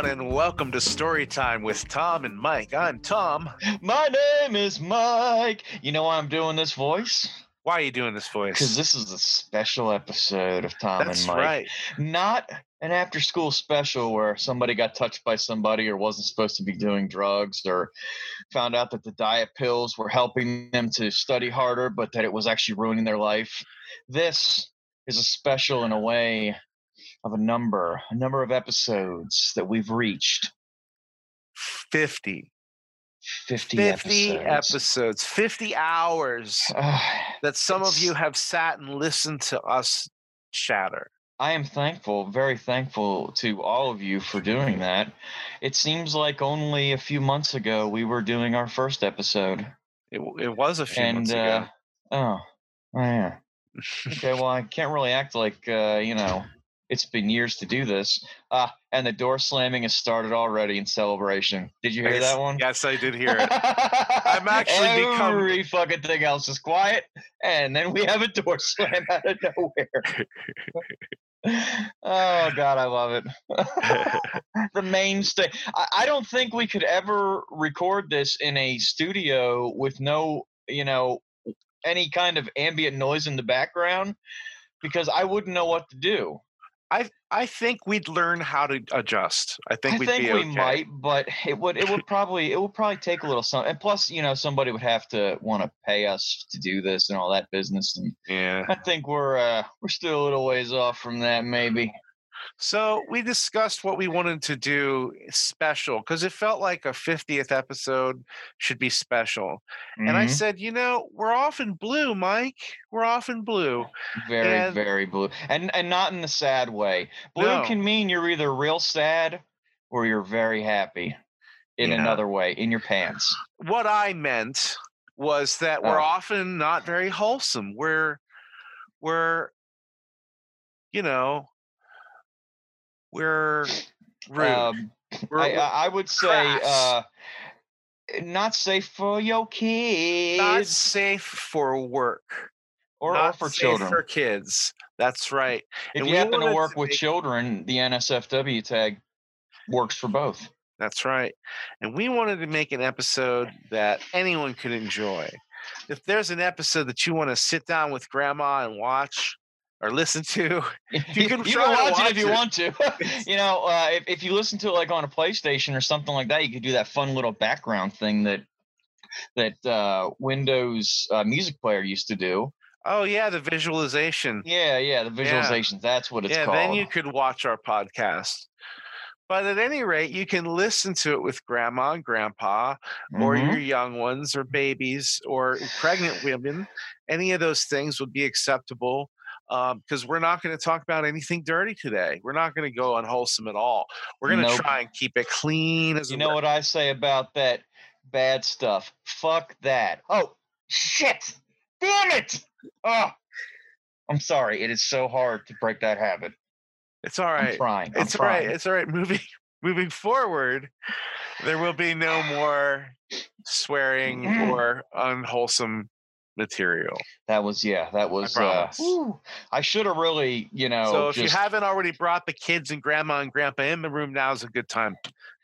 everyone, and welcome to Story Time with Tom and Mike. I'm Tom. My name is Mike. You know why I'm doing this voice? Why are you doing this voice? Because this is a special episode of Tom That's and Mike. right. Not an after school special where somebody got touched by somebody or wasn't supposed to be doing drugs or found out that the diet pills were helping them to study harder, but that it was actually ruining their life. This is a special in a way of a number, a number of episodes that we've reached. 50. 50, 50 episodes. episodes, 50 hours that some of you have sat and listened to us chatter. I am thankful, very thankful to all of you for doing that. It seems like only a few months ago we were doing our first episode. It, it was a few and months uh, ago. oh, oh yeah. Okay, well I can't really act like uh, you know it's been years to do this. Ah, and the door slamming has started already in celebration. Did you hear Yes, that one? Yes, I did hear it. I'm actually become- every fucking thing else is quiet, and then we have a door slam out of nowhere. oh God, I love it. the mainstay. I, I don't think we could ever record this in a studio with no, you know, any kind of ambient noise in the background because I wouldn't know what to do. I I think we'd learn how to adjust. I think I we'd think be we okay. might, but it would it would probably it would probably take a little something. And plus, you know, somebody would have to want to pay us to do this and all that business. And Yeah. I think we're uh we're still a little ways off from that, maybe. So we discussed what we wanted to do special because it felt like a 50th episode should be special. And I Mhm. said, you know, we're off in blue, Mike. We're off in blue. very and- very blue, and and not in the sad way. Blue No. can mean you're either real sad or you're very happy. In Yeah. another way, in your pants. What I meant was that we're Oh. often not very wholesome. We're we're you know we're rude. Um, we're, I, we're I would say uh, not safe for your kids not safe for work. or, or not for safe children. for kids. That's right. if and you we happen to work to with make- children, the NSFW tag works for both. That's right. And we wanted to make an episode that anyone could enjoy. If there's an episode that you want to sit down with grandma and watch or listen to, You can you try can watch, watch it if you it. want to. you know, uh, if, if you listen to it like on a PlayStation or something like that, you could do that fun little background thing that that uh, Windows uh, Music Player used to do. oh yeah, the visualization. Yeah, yeah, the visualizations. That's what it's yeah, called. then you could watch our podcast. But at any rate, you can listen to it with grandma and grandpa, or Mhm. your young ones, or babies, or pregnant women. Any of those things would be acceptable because we're not going to talk about anything dirty today. We're not going to go unwholesome at all. We're going to Nope. try and keep it clean as You know what I say about that bad stuff? Fuck that. Oh, shit. Damn it. Oh, I'm sorry. It is so hard to break that habit. It's all right. I'm trying. I'm It's all right. It's all right. Moving moving forward, there will be no more swearing Mm. or unwholesome material. That was yeah. That was. Uh, whew. I should have really, you know. so if just, you haven't already brought the kids and grandma and grandpa in the room, now is a good time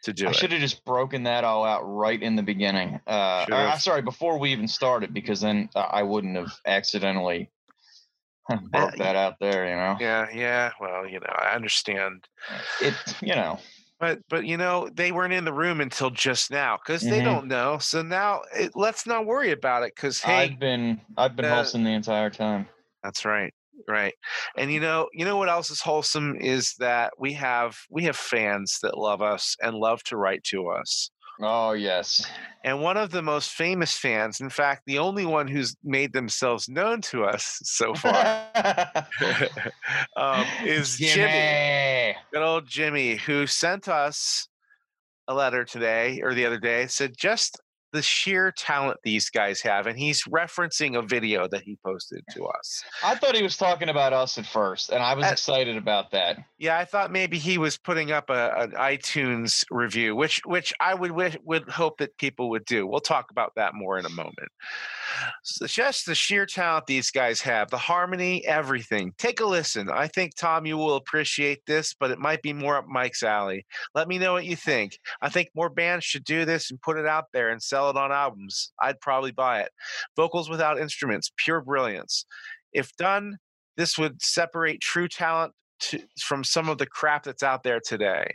to do I it. should have just broken that all out right in the beginning. Uh, uh, Should've. sorry, before we even started, because then uh, I wouldn't have accidentally broke that out there. You know, Yeah, yeah. Well, you know, I understand. it. You know, But but you know, they weren't in the room until just now because they Mhm. don't know. So now it, let's not worry about it because hey, I've been I've been uh, wholesome the entire time. That's right. Right. And you know, you know what else is wholesome is that we have we have fans that love us and love to write to us. Oh yes. And one of the most famous fans, in fact, the only one who's made themselves known to us so far, um, is Jimmy. Jimmy. Good old Jimmy, who sent us a letter today or the other day, said, just the sheer talent these guys have, and he's referencing a video that he posted to us. I thought he was talking about us at first, and I was Uh, excited about that. Yeah, I thought maybe he was putting up a, an iTunes review, which which I would wish, would hope that people would do. We'll talk about that more in a moment. So just the sheer talent these guys have, the harmony, everything. Take a listen. I think Tom, you will appreciate this, but it might be more up Mike's alley. Let me know what you think. I think more bands should do this and put it out there and sell it on albums. I'd probably buy it. Vocals without instruments, pure brilliance. If done, this would separate true talent to, from some of the crap that's out there today.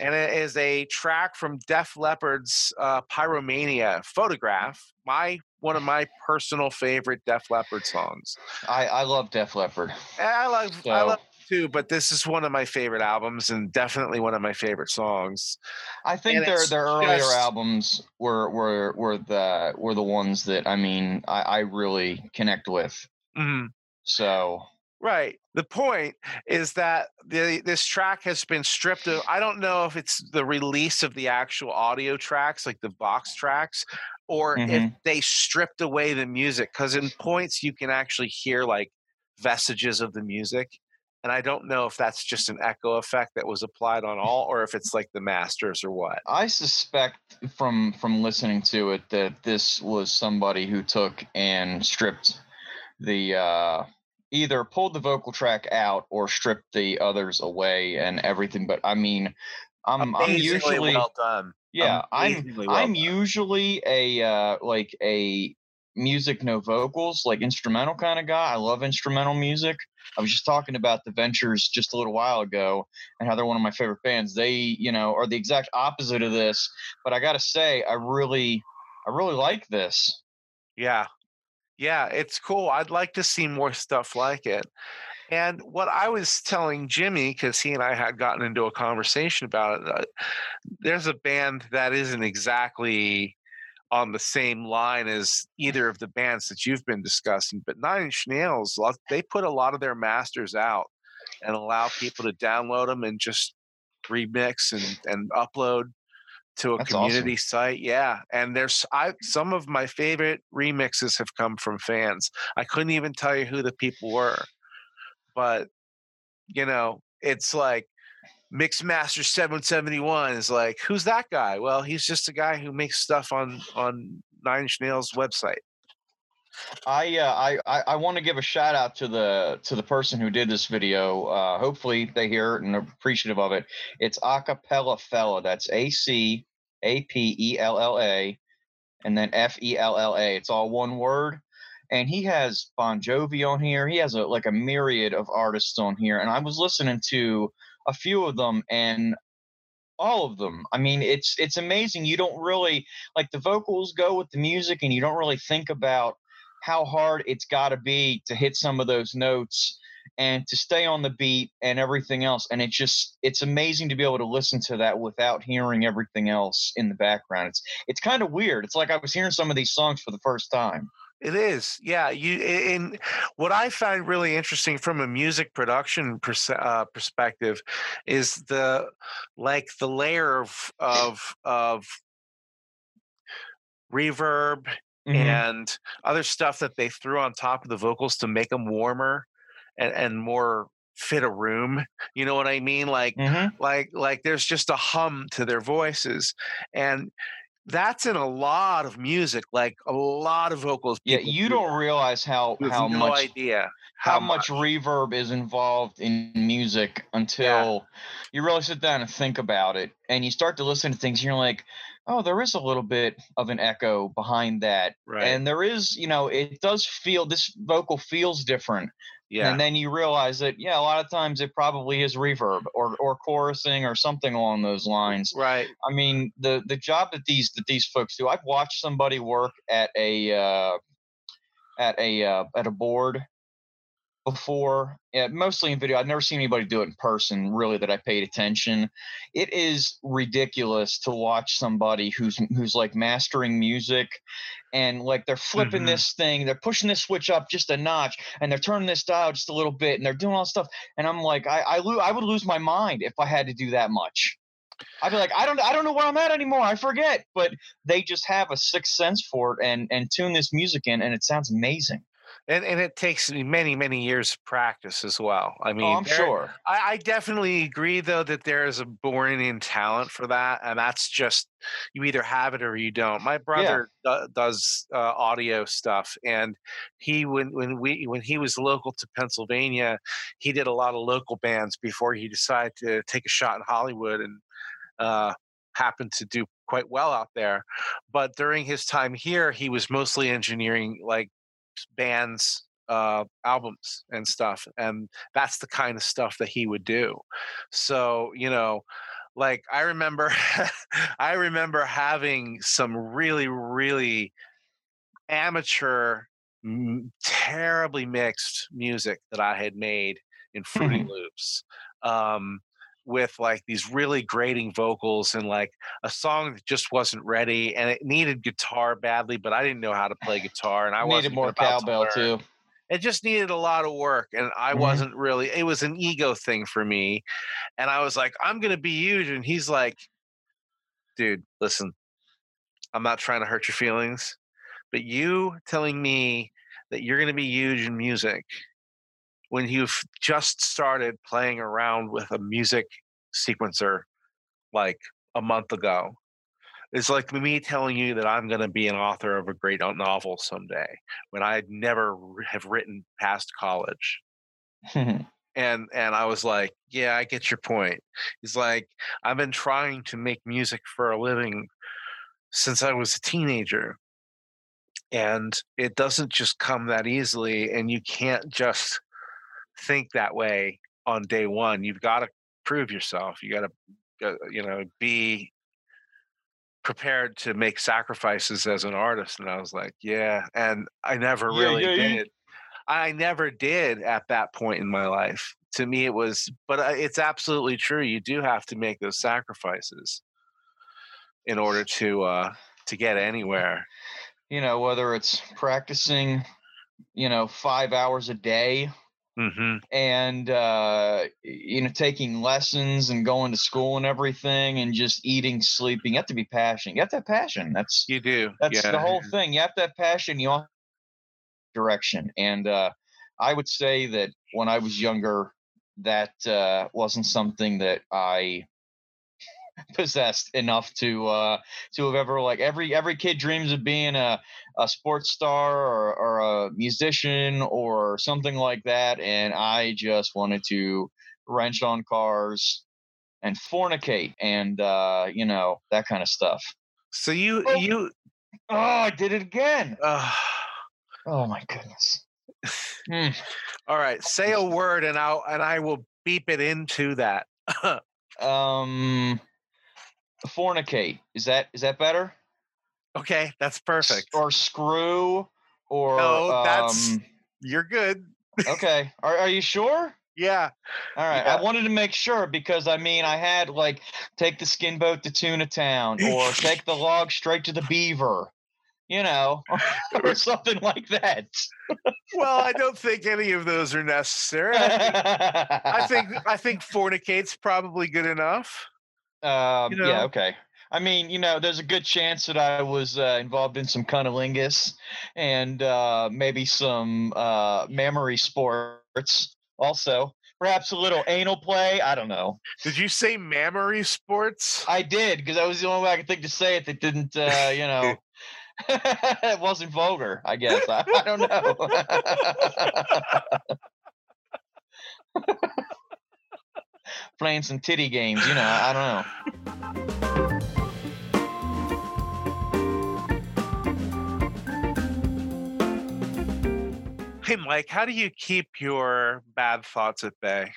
And it is a track from Def Leppard's uh, Pyromania Photograph, my one of my personal favorite Def Leppard songs. I, I love Def Leppard. And I love I So- love it too, but this is one of my favorite albums and definitely one of my favorite songs. I think And their their earlier just- albums were were were the were the ones that I mean I, I really connect with. Mhm. So Right. The point is that the this track has been stripped of I don't know if it's the release of the actual audio tracks, like the vox tracks, or if Mhm. they stripped away the music. Because in points you can actually hear like vestiges of the music. And I don't know if that's just an echo effect that was applied on all, or if it's like the masters or what. I suspect from from listening to it that this was somebody who took and stripped the uh either pulled the vocal track out or stripped the others away and everything but I mean I'm I'm usually well done. yeah I'm well I'm done. usually a uh like a music no vocals like instrumental kind of guy. I love instrumental music. I was just talking about the Ventures just a little while ago and how they're one of my favorite bands. They, you know, are the exact opposite of this, but I got to say I really I really like this. Yeah. Yeah, it's cool. I'd like to see more stuff like it. And what I was telling Jimmy, because he and I had gotten into a conversation about it, uh, there's a band that isn't exactly on the same line as either of the bands that you've been discussing, but Nine Inch Nails, they put a lot of their masters out and allow people to download them and just remix and, and upload to a That's awesome. community site. Yeah, and there's I some of my favorite remixes have come from fans. I couldn't even tell you who the people were, but you know, it's like Mixmaster 771 is like, who's that guy? Well, he's just a guy who makes stuff on on Nine Inch Nails website. I uh, I I, want to give a shout out to the to the person who did this video. Uh, hopefully they hear it and are appreciative of it. It's Acapella Fella. That's A C A P E L L A, and then F E L L A. It's all one word. And he has Bon Jovi on here. He has a like a myriad of artists on here. And I was listening to a few of them and all of them. I mean, it's it's amazing. You don't really like the vocals go with the music, and you don't really think about how hard it's got to be to hit some of those notes and to stay on the beat and everything else and it's just it's amazing to be able to listen to that without hearing everything else in the background it's it's kind of weird it's like i was hearing some of these songs for the first time It is, yeah. You in what I find really interesting from a music production pers- uh, perspective is the like the layer of of of reverb Mhm. and other stuff that they threw on top of the vocals to make them warmer and and more fit a room. You know what I mean? Like Mhm. like like there's just a hum to their voices and that's in a lot of music like a lot of vocals yeah you do don't realize how how no much idea how much reverb is involved in music until you really sit down and think about it and you start to listen to things and you're like oh there is a little bit of an echo behind that right. and there is you know it does feel this vocal feels different yeah. and then you realize that yeah a lot of times it probably is reverb or or chorusing or something along those lines. right. I mean the the job that these that these folks do i've watched somebody work at a uh at a uh, at a board before yeah, mostly in video. I've never seen anybody do it in person really that i paid attention. It is ridiculous to watch somebody who's who's like mastering music and like they're flipping Mhm. this thing they're pushing this switch up just a notch and they're turning this dial just a little bit and they're doing all stuff and i'm like i I, lo- I would lose my mind if i had to do that much I'd be like, I don't, I don't know where I'm at anymore. I forget. But they just have a sixth sense for it and and tune this music in, and it sounds amazing. And and it takes many many years of practice as well. I mean, oh, I'm there- sure. I, I definitely agree though that there is a born in talent for that, and that's just you either have it or you don't. My brother do- does uh, audio stuff, and he when when we when he was local to Pennsylvania, he did a lot of local bands before he decided to take a shot in Hollywood and uh, happened to do quite well out there. But during his time here, he was mostly engineering like bands uh albums and stuff and that's the kind of stuff that he would do. So you know like i remember i remember having some really really amateur m- terribly mixed music that i had made in FruityLoops um with like these really grating vocals and like a song that just wasn't ready and it needed guitar badly but i didn't know how to play guitar and i Needed wasn't more about to cowbell too. it just needed a lot of work and i Mhm. wasn't really it was an ego thing for me and i was like i'm gonna be huge and he's like dude listen i'm not trying to hurt your feelings but you telling me that you're gonna be huge in music when you've just started playing around with a music sequencer like a month ago it's like me telling you that I'm going to be an author of a great novel someday when I'd never have written past college. And and I was like, yeah, I get your point. He's like, I've been trying to make music for a living since I was a teenager. And it doesn't just come that easily and you can't just think that way on day 1. You've got to prove yourself. You got to uh, you know, be prepared to make sacrifices as an artist and i was like yeah and i never Yeah, really yeah, did i never did at that point in my life to me it was but uh, it's absolutely true you do have to make those sacrifices in order to uh to get anywhere you know, whether it's practicing, you know, five hours a day hmm and uh you know taking lessons and going to school and everything and just eating sleeping you have to be passionate you have to have passion that's you do that's yeah the whole thing you have to have passion you all direction and uh i would say that when i was younger that uh wasn't something that i possessed enough to uh to have ever like every every kid dreams of being a a sports star or, or a musician or something like that and i just wanted to wrench on cars and fornicate and uh you know that kind of stuff so you Oh. you oh i did it again uh, oh my goodness Hmm. all right say a word and i'll and i will beep it into that um fornicate. Is that is that better? Okay that's perfect. or screw or No, that's- um, you're good. Okay are, are you sure? Yeah. All right Yeah. i wanted to make sure because i mean i had like take the skin boat to tuna town or take the log straight to the beaver you know or something like that. Well i don't think any of those are necessary. I think i think i think fornicate's probably good enough Um, You Yeah, okay. I mean, you know, there's a good chance that I was uh, involved in some cunnilingus and uh, maybe some uh, mammary sports also. Perhaps a little anal play. I don't know. did you say mammary sports I did because that was the only way I could think to say it that didn't, uh, you know, it wasn't vulgar. I guess I, I don't know. Playing some titty games, you know. I don't know. hey mike how do you keep your bad thoughts at bay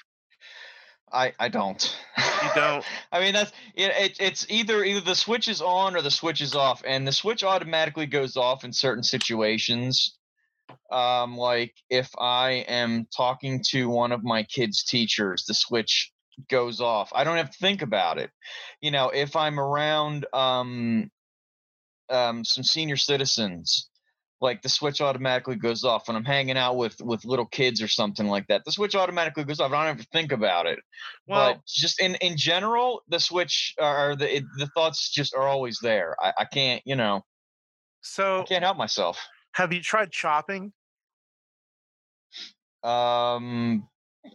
I I don't. you don't I mean that's it, it. It's either either the switch is on or the switch is off, and the switch automatically goes off in certain situations. Um, like if I am talking to one of my kids' teachers, the switch goes off. I don't have to think about it. You know, if I'm around um, um, some senior citizens, like the switch automatically goes off when I'm hanging out with with little kids or something like that. The switch automatically goes off. I don't have to think about it. Well, but just in in general, the switch or the it, the thoughts just are always there. I, I can't, you know, I so can't help myself. have you tried chopping? Um,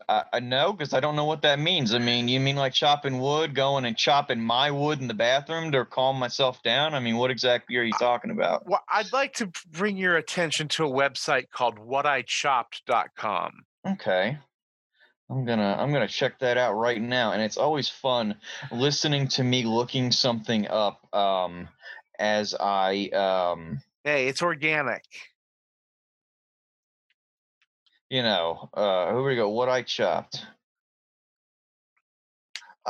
I, I know because I don't know what that means. I mean, you mean like chopping wood, going and chopping my wood in the bathroom to calm myself down? I mean, what exactly are you talking about? Well, I'd like to bring your attention to a website called whatichopped.com. Okay. I'm gonna I'm gonna check that out right now, and it's always fun listening to me looking something up um, as I um, Hey, it's organic. You know uh, here we go. What I chopped.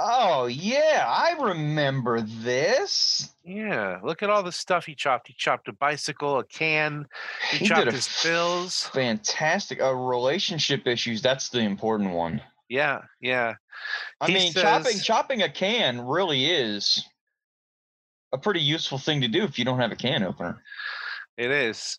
Oh yeah, I remember this. Yeah, look at all the stuff he chopped. He chopped a bicycle, a can. He, He chopped his bills. Fantastic. Uh, relationship issues. That's the important one. Yeah, yeah. I He mean, chopping chopping a can really is a pretty useful thing to do if you don't have a can opener. It is.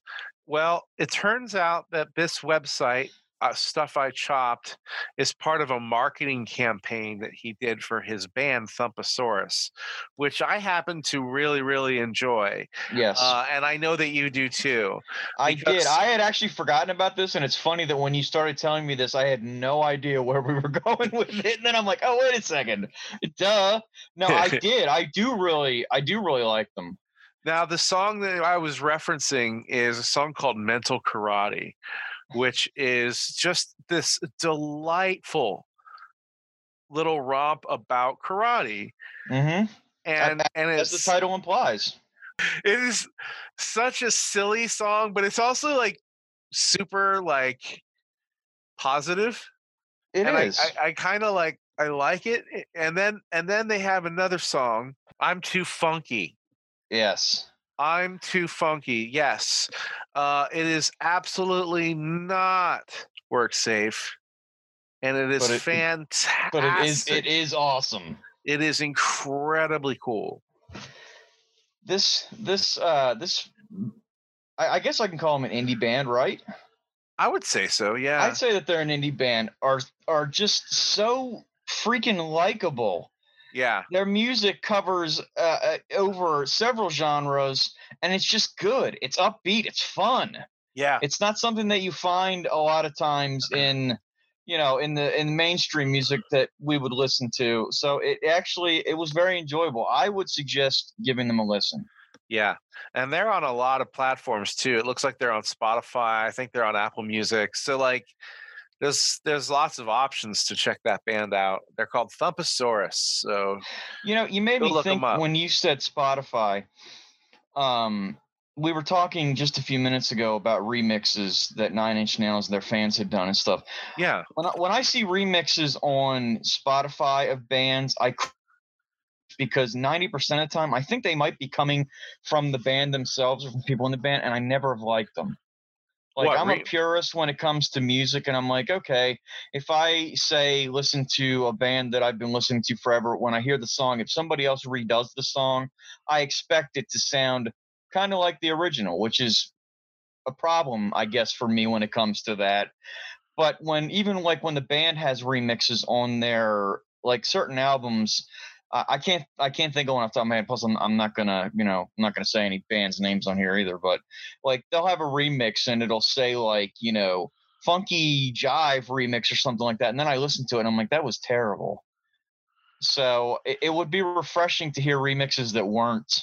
Well, it turns out that this website, uh, Stuff I Chopped, is part of a marketing campaign that he did for his band Thumpasaurus, which I happen to really, really enjoy. Yes, Uh, and I know that you do too. I did. I had actually forgotten about this, and it's funny that when you started telling me this, I had no idea where we were going with it. And then I'm like, oh, wait a second, duh. No, I did. I do really, I do really like them. Now, the song that I was referencing is a song called Mental Karate, which is just this delightful little romp about karate. hmm And and As the title implies. it is such a silly song, but it's also like super like positive. It and is. I, I, I kind of like I like it. And then and then they have another song, I'm too funky. Yes. I'm too funky. Yes. Uh, it is absolutely not work safe. And it is But it- fantastic. But it is. It is awesome. it is incredibly cool. This. This. Uh. This. I, I guess I can call them an indie band, right? I would say so, yeah. I'd say that they're an indie band. Are are just so freaking likable. Yeah. Their music covers uh, uh, over several genres, and it's just good. It's upbeat. It's fun. Yeah. It's not something that you find a lot of times in, you know, in the in mainstream music that we would listen to. So it actually it was very enjoyable. I would suggest giving them a listen. Yeah. And they're on a lot of platforms too. It looks like they're on Spotify. I think they're on Apple Music. So like there's there's lots of options to check that band out. They're called Thumpasaurus. So You know, you made me think when you said Spotify. Um, we were talking just a few minutes ago about remixes that Nine Inch Nails and their fans had done and stuff. yeah. When I, when I see remixes on Spotify of bands, I because ninety percent of the time I think they might be coming from the band themselves or from people in the band, and I never have liked them. Like What, I'm a purist when it comes to music, and I'm like, okay, if I say listen to a band that I've been listening to forever, when I hear the song, if somebody else redoes the song, I expect it to sound kind of like the original, which is a problem, I guess, for me when it comes to that. But when even like when the band has remixes on their like certain albums, I can't I can't think of one off the top of my head. Plus, I'm, I'm not gonna you know I'm not gonna say any bands' names on here either. But like they'll have a remix and it'll say like you know funky jive remix or something like that, and then I listen to it and I'm like that was terrible. So it, it would be refreshing to hear remixes that weren't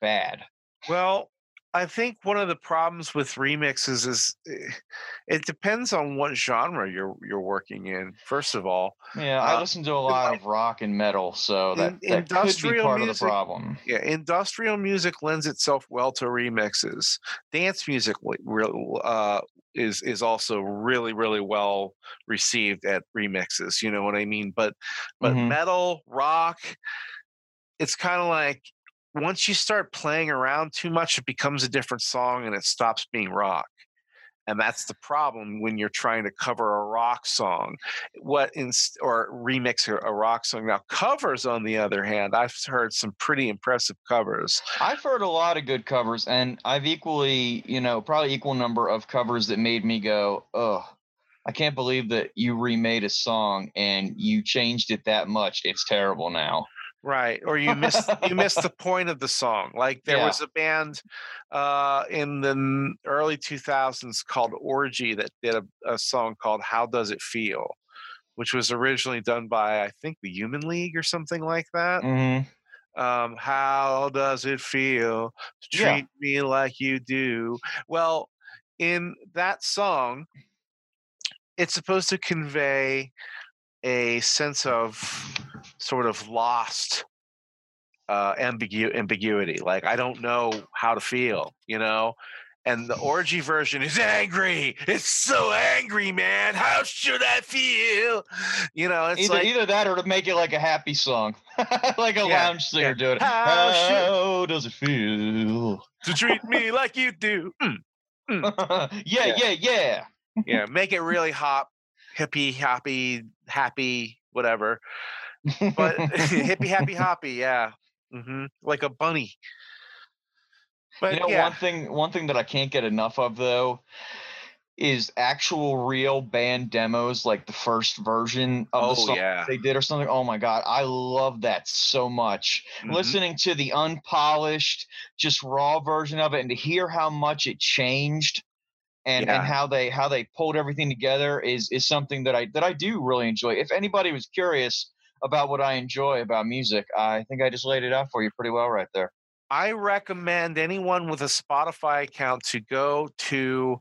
bad. Well, I think one of the problems with remixes is eh, it depends on what genre you're you're working in. First of all, Yeah, I Uh, listen to a lot of rock and metal, so that, in- that could be industrial part of the problem. yeah, industrial music lends itself well to remixes. Dance music uh, is is also really really well received at remixes. You know what I mean? But but Mhm. metal, rock, it's kind of like once you start playing around too much, it becomes a different song and it stops being rock. and that's the problem when you're trying to cover a rock song what in or remix a, rock song now covers on the other hand i've heard some pretty impressive covers i've heard a lot of good covers and i've equally you know probably equal number of covers that made me go oh I can't believe that you remade a song and you changed it that much. It's terrible now. Right. Or you missed you missed the point of the song. Like there yeah. was a band uh, in the early 2000s called Orgy that did a, a, song called How Does It Feel, which was originally done by I think the Human League or something like that. Mm-hmm. Um, how does it feel to treat yeah. me like you do? Well, in that song, it's supposed to convey a sense of sort of lost uh, ambigu- ambiguity. Like I don't know how to feel, you know. And the orgy version is angry. It's so angry, man. How should I feel? You know, it's either, like either that or to make it like a happy song, like a yeah, lounge singer yeah. doing it. How, how does it feel to treat me like you do? Mm, mm. yeah, yeah, yeah, yeah. yeah, make it really hot, hippie, happy, happy, whatever. But hippy happy, hoppy, yeah, mm-hmm. like a bunny. But you know, yeah. one thing, one thing that I can't get enough of though is actual real band demos like the first version of oh, the song yeah. they did or something. Oh my god, I love that so much. Mm-hmm. Listening to the unpolished, just raw version of it and to hear how much it changed and yeah. and how they how they pulled everything together is is something that I that I do really enjoy. If anybody was curious about what I enjoy about music, I think I just laid it out for you pretty well right there. I recommend anyone with a Spotify account to go to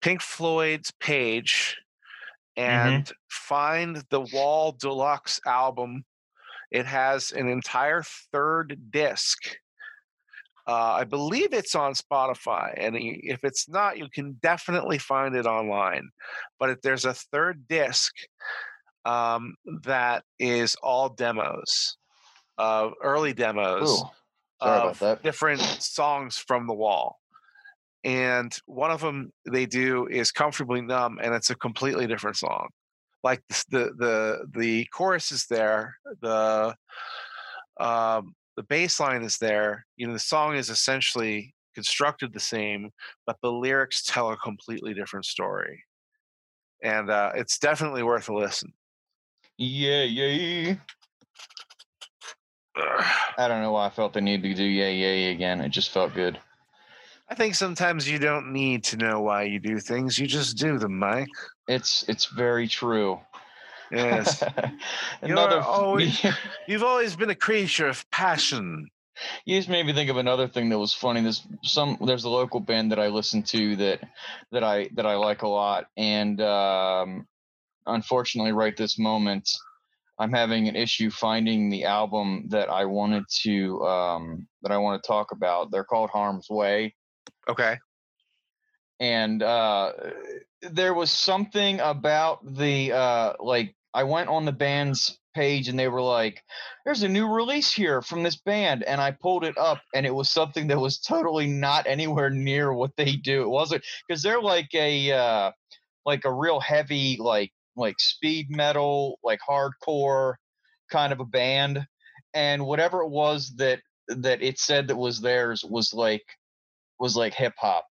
Pink Floyd's page mm-hmm. and mm-hmm. find the Wall Deluxe album. It has an entire third disc uh, I believe it's on Spotify, and if it's not, you can definitely find it online. But if there's a third disc um, that is all demos, uh, early demos Ooh, of different songs from the wall. And one of them they do is "Comfortably Numb," and it's a completely different song. Like the the the, the chorus is there, the um, the bass line is there. You know, the song is essentially constructed the same, but the lyrics tell a completely different story. And uh, it's definitely worth a listen. Yeah, yeah. I don't know why I felt the need to do yeah, yeah again. It just felt good. I think sometimes you don't need to know why you do things; you just do them, Mike. It's it's very true. Yes. Another, always, you've always been a creature of passion. You just made me think of another thing that was funny. There's some there's a local band that I listen to that that I that I like a lot, and um, unfortunately, right this moment, I'm having an issue finding the album that I wanted to um, that I want to talk about. They're called Harm's Way. Okay. And uh, there was something about the uh, like I went on the band's page and they were like, "There's a new release here from this band," and I pulled it up, and it was something that was totally not anywhere near what they do. It wasn't because they're like a uh, like a real heavy like like speed metal like hardcore kind of a band, and whatever it was that that it said that was theirs was like was like hip hop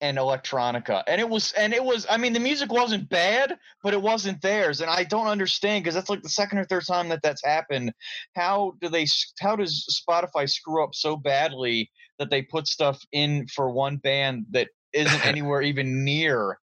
and electronica and it was and it was i mean the music wasn't bad but it wasn't theirs and i don't understand because that's like the second or third time that that's happened how do they how does spotify screw up so badly that they put stuff in for one band that isn't anywhere even near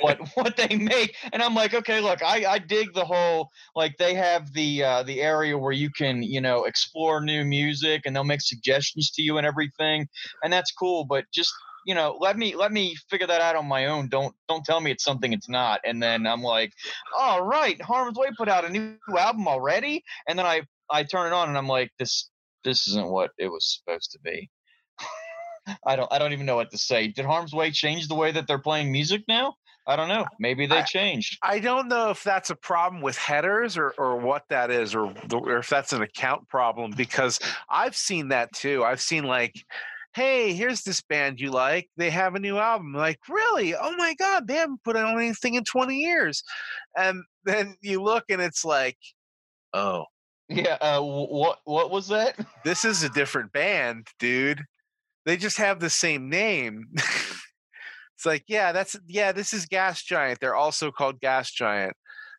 what what they make and i'm like okay look i i dig the whole like they have the uh the area where you can you know explore new music and they'll make suggestions to you and everything and that's cool but just you know, let me let me figure that out on my own. Don't don't tell me it's something it's not. And then I'm like, all right, Harm's Way put out a new album already. And then I I turn it on and I'm like, this this isn't what it was supposed to be. I don't I don't even know what to say. Did Harm's Way change the way that they're playing music now? I don't know. Maybe they changed. I don't know if that's a problem with headers or, or what that is, or, or if that's an account problem because I've seen that too. I've seen like hey, here's this band you like. They have a new album. Like, really? Oh my God, they haven't put out anything in 20 years. And then you look and it's like, oh, Yeah. Uh, what what was that? this is a different band, dude. They just have the same name. it's like, yeah, that's yeah, this is Gas Giant. They're also called Gas Giant.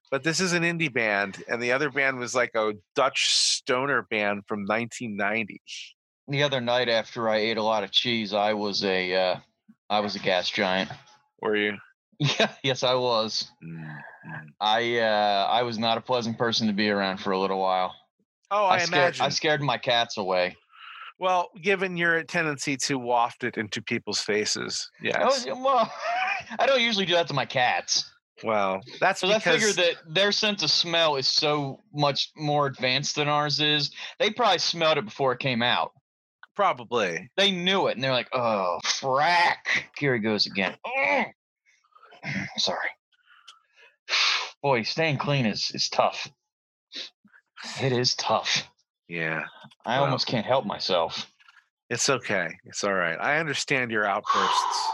But this is an indie band, and the other band was like a Dutch stoner band from 1990. The other night after I ate a lot of cheese, I was a uh, I was a gas giant. Were you? Yeah. Yes, I was. Mm, mm. I uh, I was not a pleasant person to be around for a little while. Oh, I, scared imagine. I scared my cats away. Well, given your tendency to waft it into people's faces, I, yes. was- well, I don't usually do that to my cats. Well, that's Because I because figure that their sense of smell is so much more advanced than ours is. They probably smelled it before it came out. probably. They knew it, and they're like, "Oh, frack!" Here he goes again. Oh. Sorry. Boy, staying clean is is tough. It is tough. Yeah, I Wow. almost can't help myself. it's okay. It's all right. I understand your outbursts.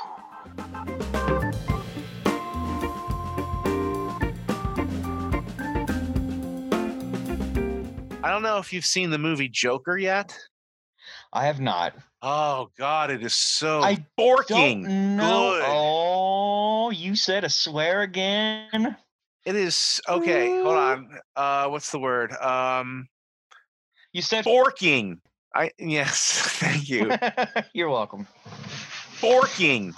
I don't know if you've seen the movie Joker yet. I have not. Oh God, it is so I forking Don't good. Oh, you said a swear again. It is okay. Hold on. Uh, what's the word? Um, You said forking. I yes, thank you. You're welcome. Forking.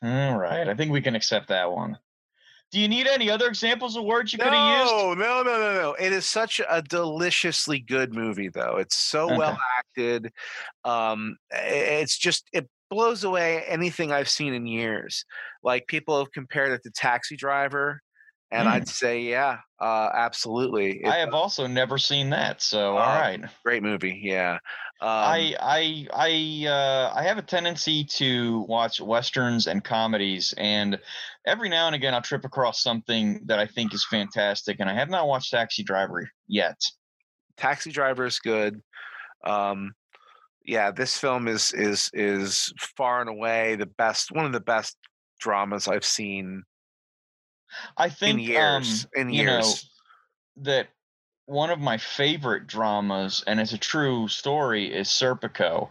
All right. I think we can accept that one. Do you need any other examples of words you could have used? No, no, no, no, no. It is such a deliciously good movie, though. It's so well acted. Um, it's just it blows away anything I've seen in years. Like people have compared it to Taxi Driver, and Mm. I'd say, yeah, uh, absolutely. It's I have also never seen that. So, all Um, right. great movie. Yeah. Um, I I I uh, I have a tendency to watch westerns and comedies, and every now and again I'll trip across something that I think is fantastic, and I have not watched Taxi Driver yet. Taxi Driver is good. Um, yeah, this film is is is far and away the best, one of the best dramas I've seen I think in years. um, in you know, that one of my favorite dramas, and it's a true story, is Serpico,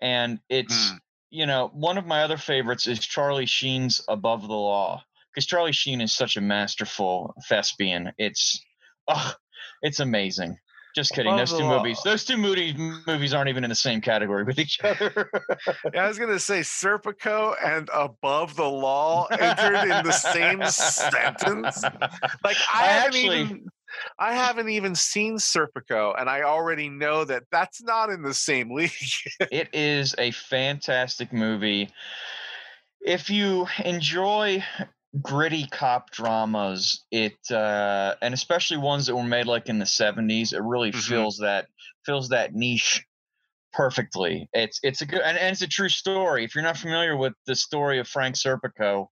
and it's Mm. you know one of my other favorites is Charlie Sheen's Above the Law because Charlie Sheen is such a masterful thespian. It's oh, it's amazing. Just kidding. Above Those two Law. movies, those two movies, movies aren't even in the same category with each other. Yeah, I was gonna say Serpico and Above the Law entered in the same sentence. Like I, I haven't actually- even I haven't even seen Serpico, and I already know that that's not in the same league. it is a fantastic movie. If you enjoy gritty cop dramas, it uh, and especially ones that were made like in the '70s, it really Mhm. fills that fills that niche perfectly. It's it's a good and, and it's a true story. If you're not familiar with the story of Frank Serpico,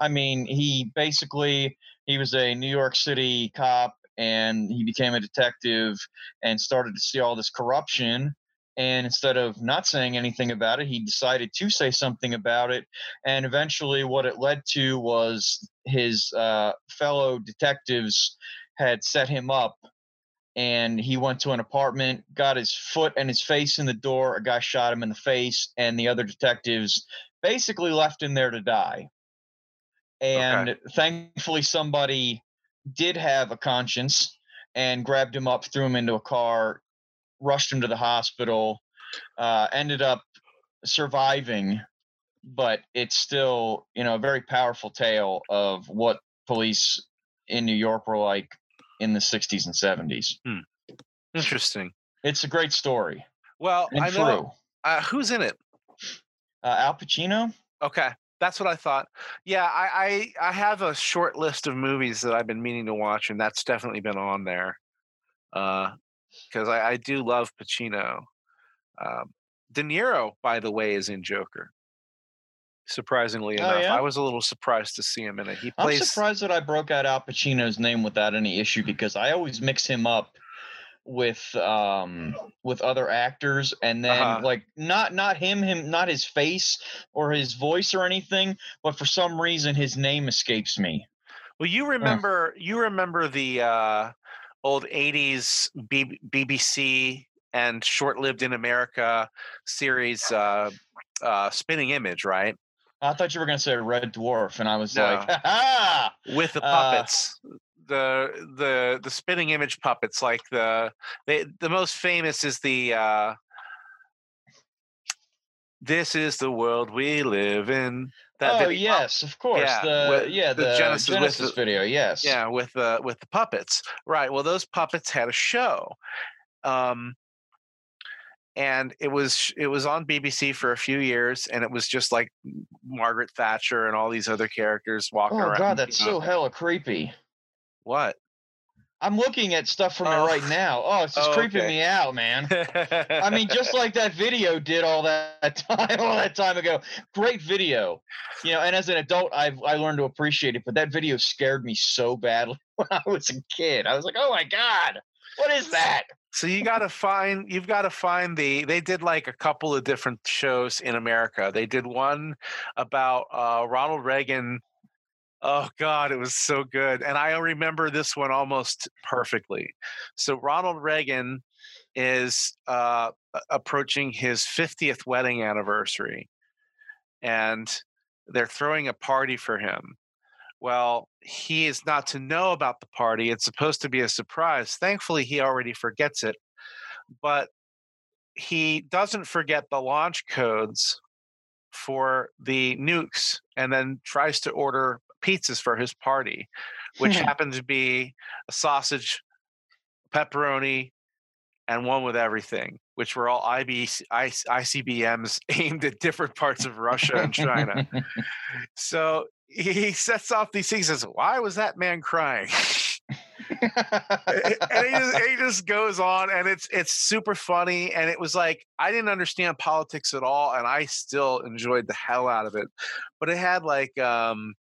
I mean, he basically he was a New York City cop and he became a detective and started to see all this corruption and instead of not saying anything about it he decided to say something about it. And eventually what it led to was his uh, fellow detectives had set him up and he went to an apartment got his foot and his face in the door a guy shot him in the face and the other detectives basically left him there to die. And thankfully somebody did have a conscience and grabbed him up threw him into a car rushed him to the hospital uh, ended up surviving but it's still you know a very powerful tale of what police in new york were like in the 60s and 70s Interesting. it's a great story Well, and I true know uh, who's in it. uh, al pacino Okay, that's what I thought. Yeah, I, I I have a short list of movies that I've been meaning to watch, and that's definitely been on there. Because I, I do love Pacino. Um, De Niro, by the way, is in Joker. Surprisingly Oh, enough, yeah? I was a little surprised to see him in it. He i'm surprised that i broke out al pacino's name without any issue because i always mix him up with um with other actors and then Uh-huh. like not not him him not his face or his voice or anything but for some reason his name escapes me Well, you remember you remember the uh, old '80s B- BBC and short-lived in America series uh, uh, "Spitting Image," right? i thought you were going to say red dwarf and i was No. like ha With the Uh, puppets, the the the Spitting Image puppets. Like the they, the most famous is the. Uh, this is the world we live in. That oh video. yes of course Yeah, the with yeah the the, Genesis genesis, with the- video yes Yeah, with the with the puppets. Right. Well, those puppets had a show. Um and it was it was on BBC for a few years and it was just like Margaret Thatcher and all these other characters walking oh around. Oh God that's so hella creepy what? I'm looking at stuff from Oh. it right now oh it's just Oh, creeping okay. me out man I mean, just like that video did all that time, all that time ago. Great video, you know. And as an adult, I've I learned to appreciate it. But that video scared me so badly when I was a kid. I was like, "Oh my god, what is that?" so you got to find you've got to find the they did like a couple of different shows in America. They did one about uh Ronald Reagan Oh God, it was so good. And I remember this one almost perfectly. So Ronald Reagan is uh, approaching his 50th wedding anniversary, and they're throwing a party for him. Well, he is not to know about the party. It's supposed to be a surprise. Thankfully, he already forgets it, but he doesn't forget the launch codes for the nukes and then tries to order pizzas for his party, which happened to be a sausage, pepperoni, and one with everything, which were all IB, I- ICBMs aimed at different parts of Russia and China. so he sets off these things. Says, "Why was that man crying?" and he just, he just goes on, and it's it's super funny. And it was like I didn't understand politics at all, and I still enjoyed the hell out of it. But it had like, um,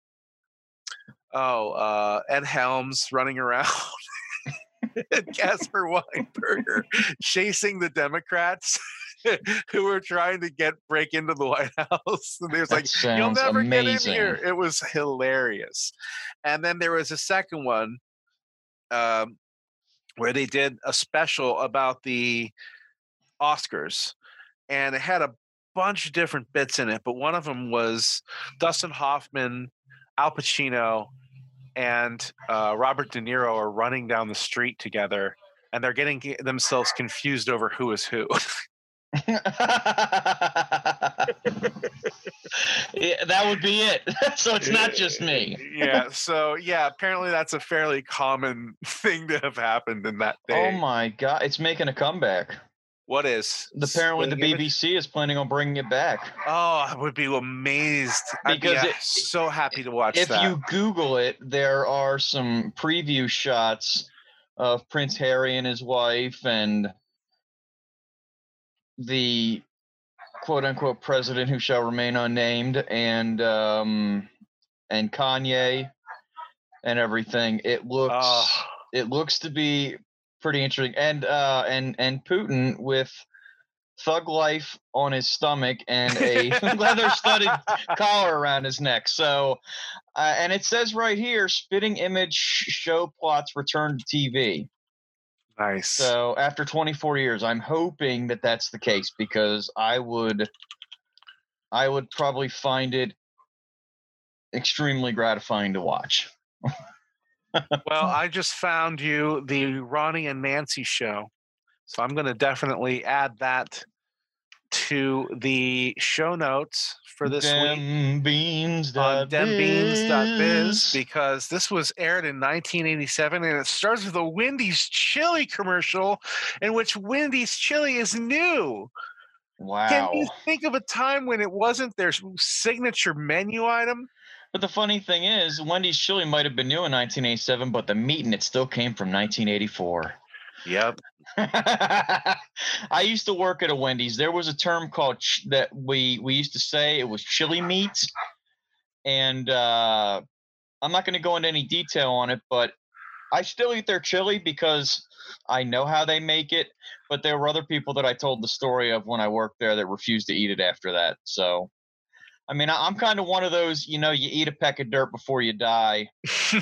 oh, uh, Ed Helms running around. and Caspar Weinberger chasing the Democrats who were trying to get break into the White House. And he was That like, You'll never get in here. It was hilarious. And then there was a second one um, where they did a special about the Oscars, and it had a bunch of different bits in it. But one of them was Dustin Hoffman, Al Pacino, and uh, Robert De Niro are running down the street together, and they're getting themselves confused over who is who. yeah, that would be it. so it's not just me. yeah. So yeah, apparently that's a fairly common thing to have happened in that day. Oh my god, it's making a comeback. What is? Apparently, the Spitting Image? BBC is planning on bringing it back. Oh, I would be amazed. I'd be uh, it- so happy to watch if that. you Google it, there are some preview shots of Prince Harry and his wife and the quote unquote president who shall remain unnamed and um and Kanye and everything. It looks Oh. it looks to be pretty interesting. And uh and and Putin with thug life on his stomach and a leather studded collar around his neck. So, uh, and it says right here, spitting image show plots return to TV. nice. So after 24 years, I'm hoping that that's the case because I would, I would probably find it extremely gratifying to watch. well, I just found you the Ronnie and Nancy show. So I'm going to definitely add that to the show notes for this week Dembeans on dembeans.biz because this was aired in 1987 and it starts with a Wendy's chili commercial in which Wendy's chili is new. Wow. Can you think of a time when it wasn't their signature menu item? But the funny thing is, Wendy's chili might have been new in 1987, but the meat in it still came from 1984. Yep. I used to work at a Wendy's. There was a term called ch- that we we used to say it was chili meat, and uh, I'm not going to go into any detail on it, but I still eat their chili because I know how they make it, but there were other people that I told the story of when I worked there that refused to eat it after that. So, I mean, I'm kind of one of those, you know, you eat a peck of dirt before you die.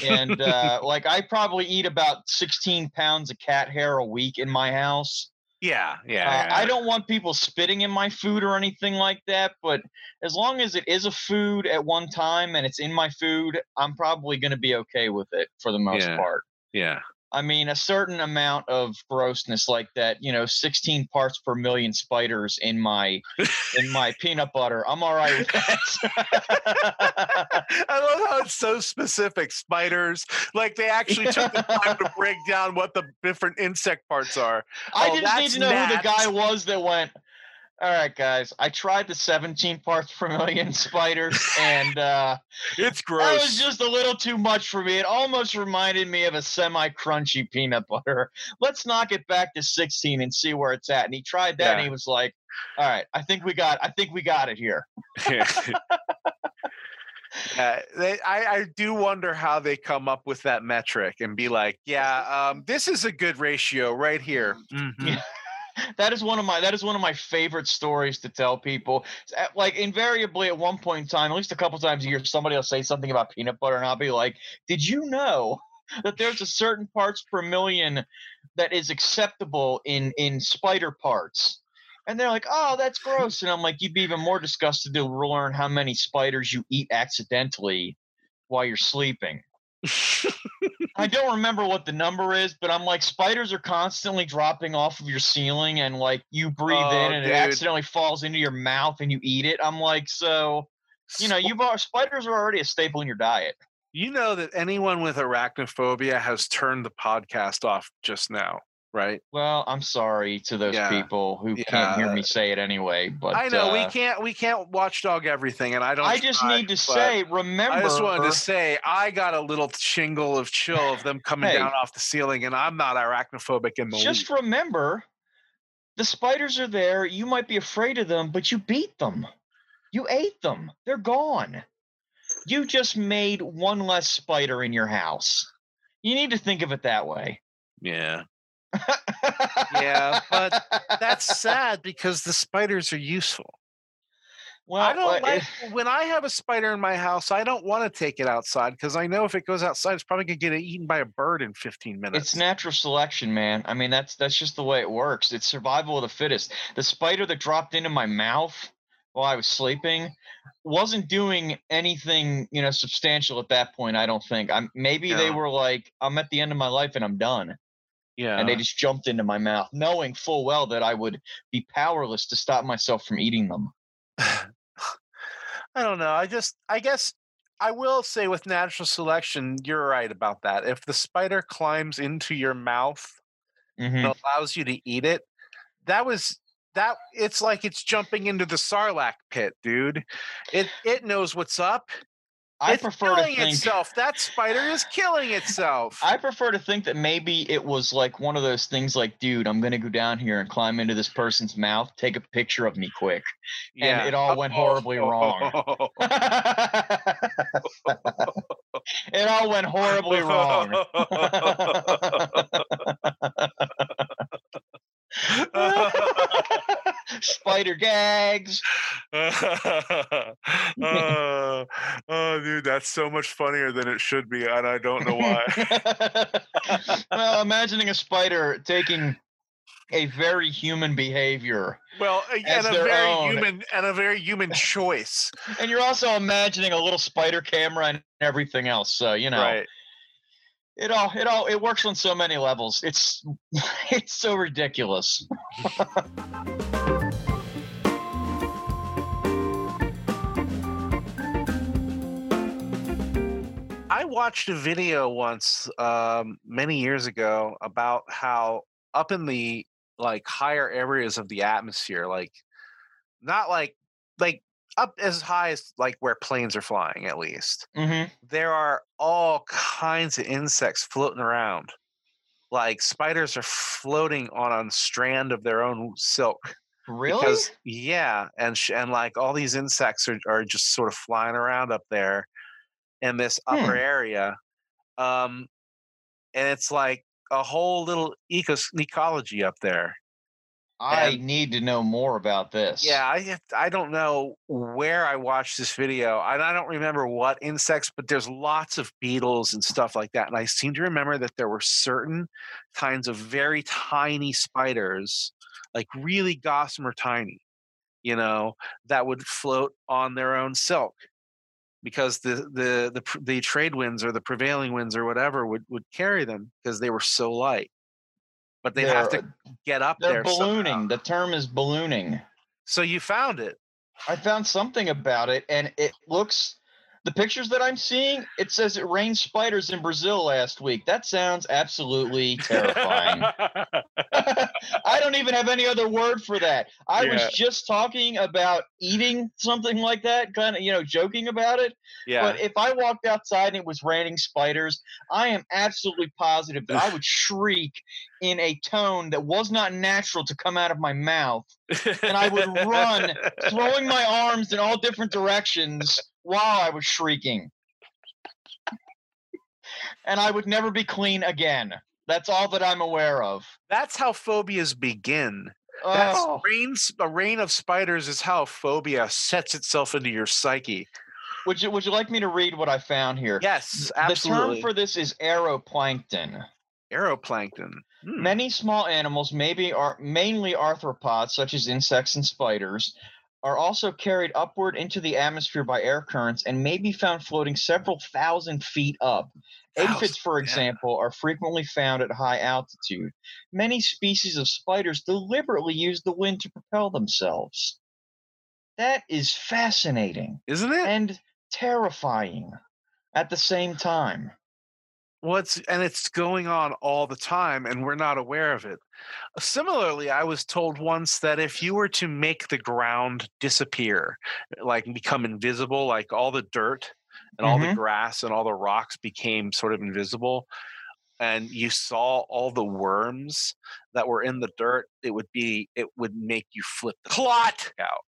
And uh, like, I probably eat about 16 pounds of cat hair a week in my house. yeah, yeah. Uh, yeah. I don't want people spitting in my food or anything like that, but as long as it is a food at one time and it's in my food, I'm probably going to be okay with it for the most Yeah. part. Yeah. I mean, a certain amount of grossness like that, you know, 16 parts per million spiders in my in my peanut butter. I'm all right with that. I love how it's so specific. Spiders, like they actually took the time to break down what the different insect parts are. I Oh, just need to know who the guy was that went. All right, guys. I tried the 17 parts per million spiders, and uh, It's that gross. was just a little too much for me. It almost reminded me of a semi-crunchy peanut butter. Let's knock it back to 16 and see where it's at. And he tried that, and he was like, "All right, I think we got. I think we got it here." Uh, they, I, I do wonder how they come up with that metric and be like, yeah, um, this is a good ratio right here. Mhm. That is one of my that is one of my favorite stories to tell people. Like invariably at one point in time, at least a couple times a year, somebody will say something about peanut butter, and I'll be like, "Did you know that there's a certain parts per million that is acceptable in in spider parts?" And they're like, "Oh, that's gross," and I'm like, "You'd be even more disgusted to learn how many spiders you eat accidentally while you're sleeping." I don't remember what the number is, but I'm like spiders are constantly dropping off of your ceiling, and like you breathe Oh, in, and dude. it accidentally falls into your mouth, and you eat it. I'm like, so you know, you've spiders are already a staple in your diet. you know that anyone with arachnophobia has turned the podcast off just now, right? Well, I'm sorry to those Yeah. people who can't hear me say it anyway, but I know we uh, can't we can't watchdog everything, and I don't. I just try, need to say, remember. I just wanted to say I got a little shingle of chill of them coming Hey. down off the ceiling, and I'm not arachnophobic in the just least. remember the spiders are there you might be afraid of them but you beat them you ate them they're gone you just made one less spider in your house you need to think of it that way Yeah, Yeah, but that's sad because the spiders are useful. well I don't like if- eh when I have a spider in my house. I don't want to take it outside because I know if it goes outside, it's probably gonna get eaten by a bird in 15 minutes. it's natural selection man i mean that's that's just the way it works it's survival of the fittest the spider that dropped into my mouth while i was sleeping wasn't doing anything you know substantial at that point i don't think i'm maybe they were like i'm at the end of my life and i'm done yeah, and they just jumped into my mouth knowing full well that i would be powerless to stop myself from eating them I don't know. I just, I guess, I will say with natural selection, you're right about that. If the spider climbs into your mouth Mhm. and allows you to eat it, that was that. It's like it's jumping into the sarlacc pit, dude. It it knows what's up. I it's prefer to killing think itself. That spider is killing itself. I prefer to think that maybe it was like one of those things like, dude, I'm gonna go down here and climb into this person's mouth, take a picture of me quick. and it all went horribly wrong. it all went horribly wrong. Spider gags. uh, oh, dude, that's so much funnier than it should be, and I don't know why. well, imagining a spider taking a very human behavior, well, and a very own. human and a very human choice, and you're also imagining a little spider camera and everything else. So you know, right? it all it all it works on so many levels. It's it's so ridiculous. Watched a video once, um, many years ago, about how up in the like higher areas of the atmosphere, like not like like up as high as like where planes are flying, at least. hmm there are all kinds of insects floating around. Like spiders are floating on a strand of their own silk. Really? Because yeah, and sh- and like all these insects are are just sort of flying around up there in this upper Hmm. area. Um, and it's like a whole little ecos- ecology up there. I And- need to know more about this. Yeah, I I don't know where I watched this video, and I don't remember what insects, but there's lots of beetles and stuff like that. And I seem to remember that there were certain kinds of very tiny spiders, like really gossamer tiny, you know, that would float on their own silk because the the the the trade winds or the prevailing winds or whatever would would carry them because they were so light. But they'd have to uh, get up They're there. somehow. ballooning. The term is ballooning. So you found it. I found something about it, and it looks. The pictures that I'm seeing, it says it rained spiders in Brazil last week. That sounds absolutely terrifying. I don't even have any other word for that. I Yeah. was just talking about eating something like that, kind of, you know, joking about it. yeah. But if I walked outside and it was raining spiders, I am absolutely positive that I would shriek in a tone that was not natural to come out of my mouth, and I would run, throwing my arms in all different directions while I was shrieking. And I would never be clean again. That's all that I'm aware of. That's how phobias begin. That's Oh, rains, a rain of spiders is how phobia sets itself into your psyche. would you would you like me to read what I found here? Yes, absolutely. The term for this is aeroplankton. Aeroplankton. Hmm. Many small animals, maybe are mainly arthropods such as insects and spiders, are also carried upward into the atmosphere by air currents and may be found floating several thousand feet up. Aphids, for example, are frequently found at high altitude. Many species of spiders deliberately use the wind to propel themselves. That is fascinating Isn't it? and terrifying at the same time. What's and it's going on all the time, and we're not aware of it. Similarly, I was told once that if you were to make the ground disappear, like become invisible, like all the dirt and all the Mhm. grass and all the rocks became sort of invisible, and you saw all the worms that were in the dirt, it would be it would make you flip the plot out.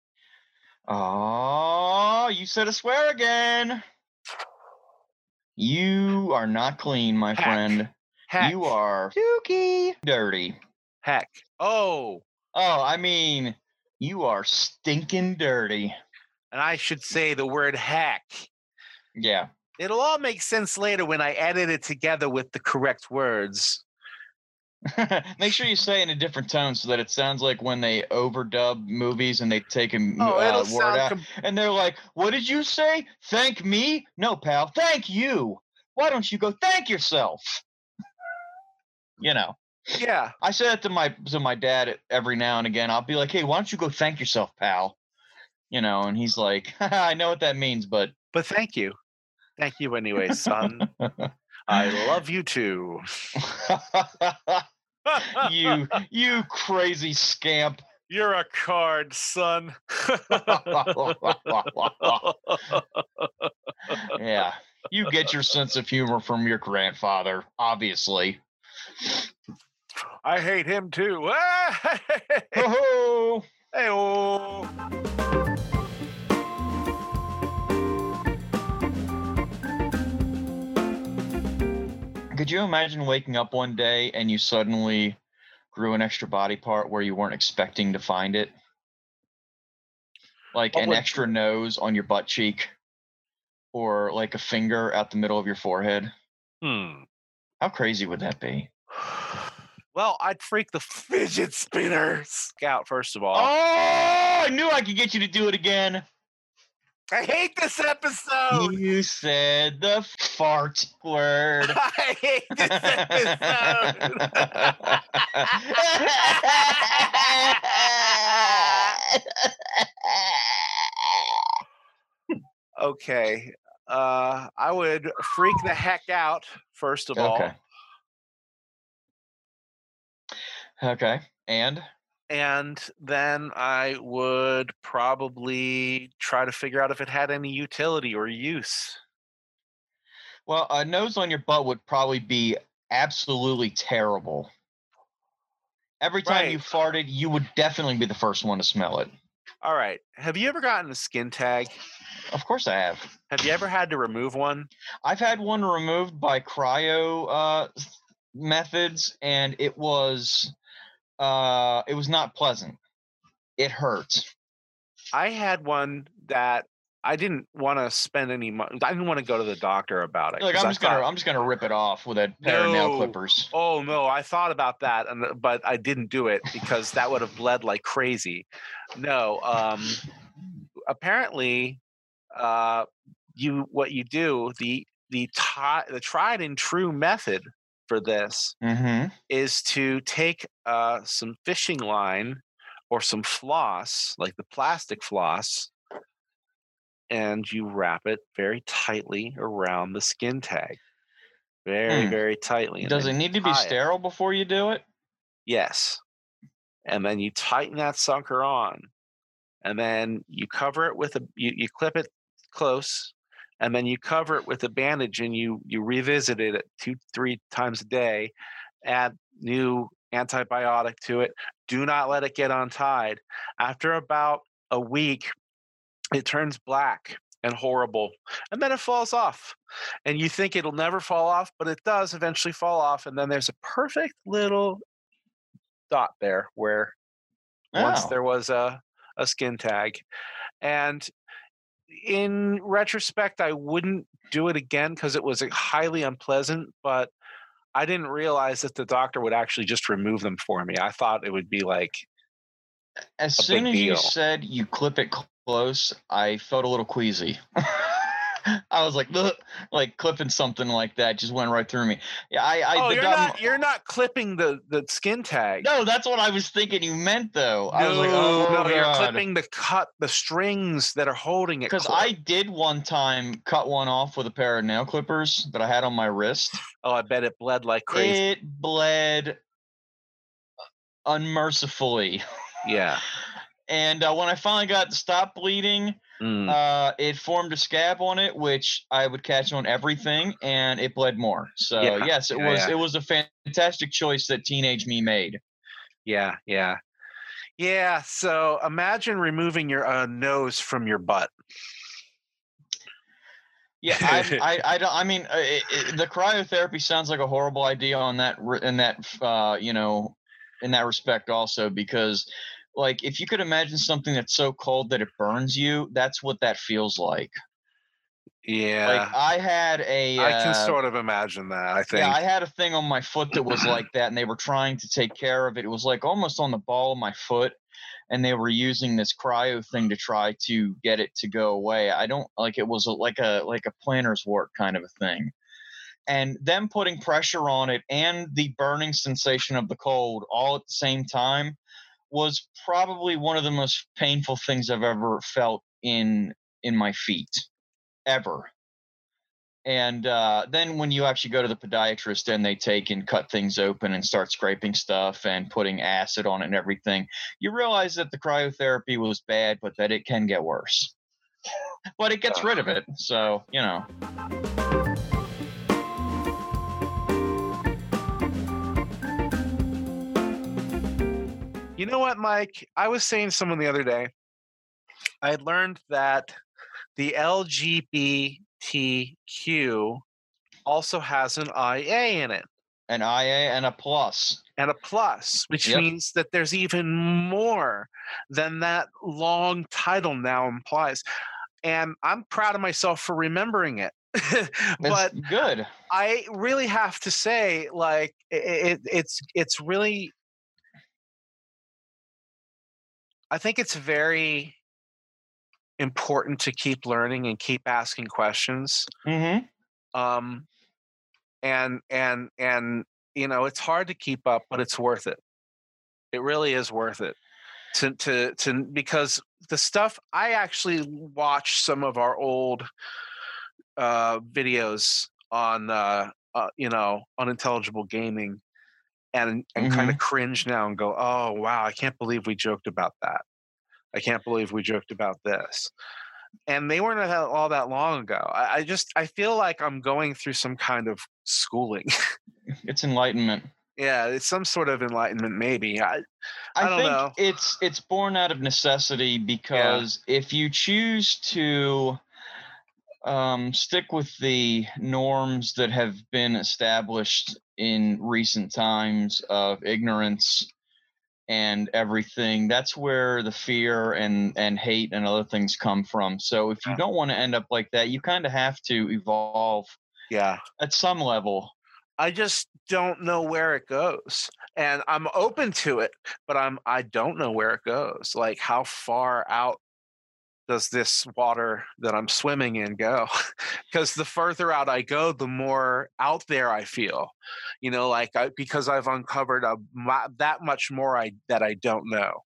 Oh, you said a swear again. You are not clean, my Heck. friend. Heck, You are dookie dirty. heck. Oh, Oh, I mean, you are stinking dirty. and I should say the word hack. Yeah. It'll all make sense later when I edit it together with the correct words. Make sure you say in a different tone so that it sounds like when they overdub movies and they take a Oh, uh, word out com- and they're like, "What did you say? Thank me? No, pal. Thank you. Why don't you go thank yourself?" You know. yeah. I say that to my to my dad every now and again. I'll be like, "Hey, why don't you go thank yourself, pal?" You know, and he's like, "I know what that means, but But thank you. Thank you anyway, son. I love you too. you you crazy scamp." You're a card, son. yeah, you get your sense of humor from your grandfather, obviously. I hate him too. Hey, Could you imagine waking up one day and you suddenly grew an extra body part where you weren't expecting to find it? Like What an would- extra nose on your butt cheek or like a finger out the middle of your forehead? Hmm. How crazy would that be? Well, I'd freak the fidget spinners out first of all. Oh, I knew I could get you to do it again. I hate this episode. You said the fart word. I hate this episode. okay. Uh, I would freak the heck out first of all, okay. Okay. And and then I would probably try to figure out if it had any utility or use. well, a nose on your butt would probably be absolutely terrible. Every time you farted, you would definitely be the first one to smell it. All right. Have you ever gotten a skin tag? Of course, I have. Have you ever had to remove one? I've had one removed by cryo uh, methods, and it was uh, it was not pleasant. It hurt. I had one that I didn't want to spend any money. I didn't want to go to the doctor about it. Like I'm just gonna I'm just gonna rip it off with a pair of nail clippers. Oh no, I thought about that, and uh, but I didn't do it because that would have bled like crazy. No, um, apparently, uh, you what you do the the ti- the tried and true method for this Mm-hmm. is to take uh, some fishing line or some floss, like the plastic floss, and you wrap it very tightly around the skin tag. Very, Hmm. very tightly. Does it need to be tie it. sterile before you do it? Yes. And then you tighten that sucker on. And then you cover it with a you, you clip it close and then you cover it with a bandage and you you revisit it two three times a day add new antibiotic to it do not let it get untied after about a week it turns black and horrible and then it falls off and you think it'll never fall off but it does eventually fall off and then there's a perfect little dot there where once Oh. there was a, a skin tag. And in retrospect, I wouldn't do it again because it was highly unpleasant, but I didn't realize that the doctor would actually just remove them for me. I thought it would be like, As soon as you said you clip it close, I felt a little queasy. I was like, "Ugh," like clipping something like that just went right through me. Yeah, I, I oh, you're gum- not you're not clipping the the skin tag. No, that's what I was thinking you meant though. I was like, No, oh no, you're clipping the cut the strings that are holding it. Because. I did one time cut one off with a pair of nail clippers that I had on my wrist. oh, I bet it bled like crazy. It bled unmercifully. yeah. And uh, when I finally got to stop bleeding, Mm. uh, it formed a scab on it, which I would catch on everything, and it bled more. So Yeah, yes, it yeah, was yeah. it was a fantastic choice that teenage me made. Yeah, yeah. Yeah, so imagine removing your uh, nose from your butt. Yeah, I, I, I, don't, I mean, uh, it, it, the cryotherapy sounds like a horrible idea on that, in that, uh, you know, in that respect also because, like, if you could imagine something that's so cold that it burns you, that's what that feels like. Yeah. Like, I had a, I can uh, sort of imagine that, I think. yeah, I had a thing on my foot that was like that, and they were trying to take care of it. It was like almost on the ball of my foot, and they were using this cryo thing to try to get it to go away. I don't like it was a, like a like a plantar's wart kind of a thing, and them putting pressure on it and the burning sensation of the cold all at the same time was probably one of the most painful things I've ever felt in in my feet ever and uh, then when you actually go to the podiatrist and they take and cut things open and start scraping stuff and putting acid on it and everything, you realize that the cryotherapy was bad, but that it can get worse. but it gets rid of it. So, you know. You know what, Mike? I was saying to someone the other day, I had learned that the LGBTQ also has an IA in it An IA and a plus. and a plus, which Yep. means that there's even more than that long title now implies. And I'm proud of myself for remembering it. but It's good. I really have to say, like, it, it, it's it's really. I think it's very important to keep learning and keep asking questions. Mm-hmm. Um, and and and you know, it's hard to keep up, but it's worth it. It really is worth it. To to to because the stuff I actually watched some of our old uh, videos on uh, uh, you know unintelligible gaming and and kind of cringe now and go oh wow i can't believe we joked about that. I can't believe we joked about this. And they weren't all that long ago. I, I just i feel like i'm going through some kind of schooling. It's enlightenment. yeah it's some sort of enlightenment maybe. I I, I don't think know. it's it's born out of necessity because if you choose to um, stick with the norms that have been established in recent times of ignorance and everything that's where the fear and and hate and other things come from. So if you don't want to end up like that you kind of have to evolve yeah. at some level. I just don't know where it goes and i'm open to it but i'm i don't know where it goes like how far out does this water that I'm swimming in go? Because the further out I go, the more out there I feel. You know, like I, because I've uncovered a that much more I that I don't know.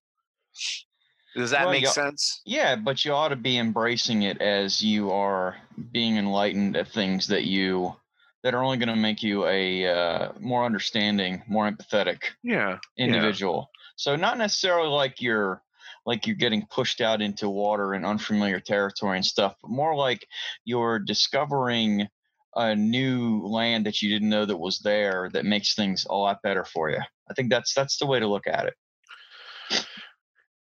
Does that well, make sense? Yeah, but you ought to be embracing it as you are being enlightened at things that you that are only going to make you a uh, more understanding, more empathetic, yeah, individual. Yeah. So not necessarily like you're like you're getting pushed out into water and unfamiliar territory and stuff, but more like you're discovering a new land that you didn't know that was there that makes things a lot better for you. I think that's that's the way to look at it.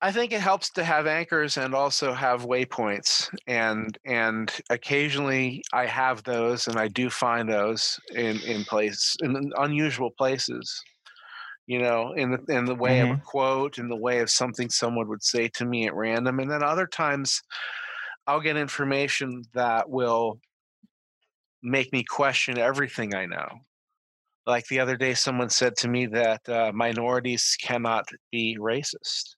I think it helps to have anchors and also have waypoints and and occasionally I have those and I do find those in in place in unusual places you know, in the in the way mm-hmm. of a mm-hmm. quote, in the way of something someone would say to me at random, and then other times I'll get information that will make me question everything I know. Like the other day, someone said to me that uh, minorities cannot be racist,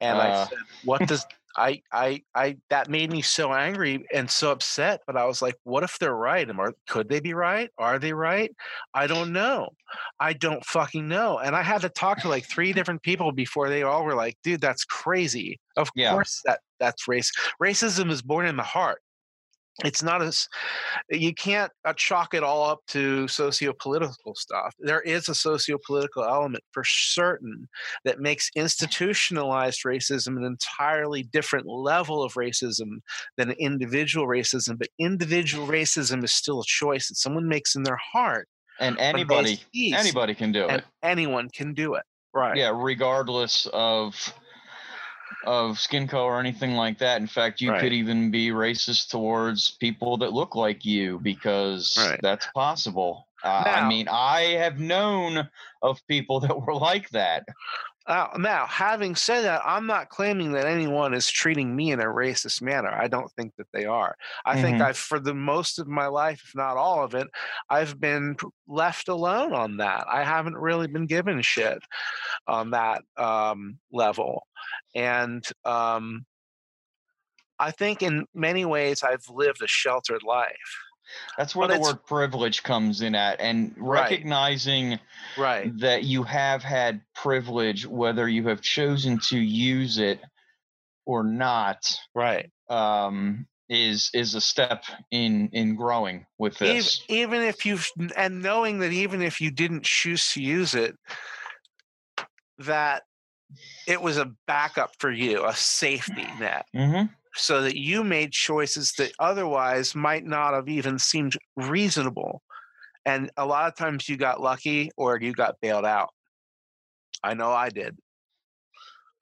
and uh. I said, "What does I, I, I, that made me so angry and so upset. But I was like, what if they're right? Are, could they be right? Are they right? I don't know. I don't fucking know. And I had to talk to like three different people before they all were like, dude, that's crazy. Of yeah. course that that's race. Racism is born in the heart it's not as you can't uh, chalk it all up to socio-political stuff. There is a socio-political element for certain that makes institutionalized racism an entirely different level of racism than individual racism but individual racism is still a choice that someone makes in their heart and anybody anybody can do it. anyone can do it. Right. Yeah regardless of of skin color or anything like that. In fact, you right. could even be racist towards people that look like you because right. that's possible. Uh, now, I mean, I have known of people that were like that. Uh, now, having said that, I'm not claiming that anyone is treating me in a racist manner. I don't think that they are. I mm-hmm. think I've, for the most of my life, if not all of it, I've been left alone on that. I haven't really been given shit on that um, level. And um, I think in many ways I've lived a sheltered life. That's where but the word privilege comes in at, and recognizing right. right. that you have had privilege, whether you have chosen to use it or not. Right. Um, is is a step in in growing with this. Even, even if you and knowing that even if you didn't choose to use it, that it was a backup for you, a safety net. Mm-hmm. So that you made choices that otherwise might not have even seemed reasonable. And a lot of times you got lucky or you got bailed out. I know I did.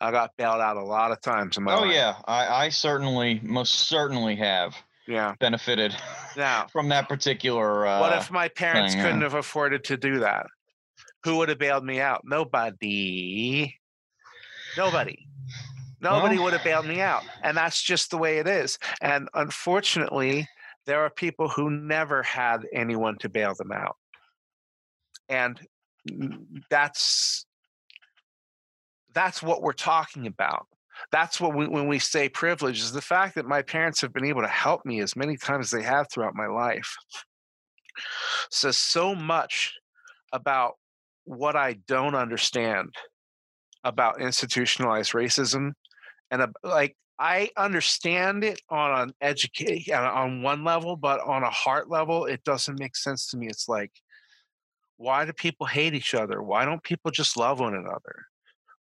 I got bailed out a lot of times in my oh, life. yeah. I, I certainly, most certainly have yeah benefited now from that particular uh, what if my parents thing, couldn't yeah. have afforded to do that who would have bailed me out nobody Nobody. Nobody well, would have bailed me out. And that's just the way it is. And unfortunately, there are people who never had anyone to bail them out. And that's that's what we're talking about. That's what we, when we say privilege is the fact that my parents have been able to help me as many times as they have throughout my life. Says so much about what I don't understand about institutionalized racism and uh, like I understand it on an educate on one level, but on a heart level, it doesn't make sense to me. It's like, why do people hate each other? Why don't people just love one another?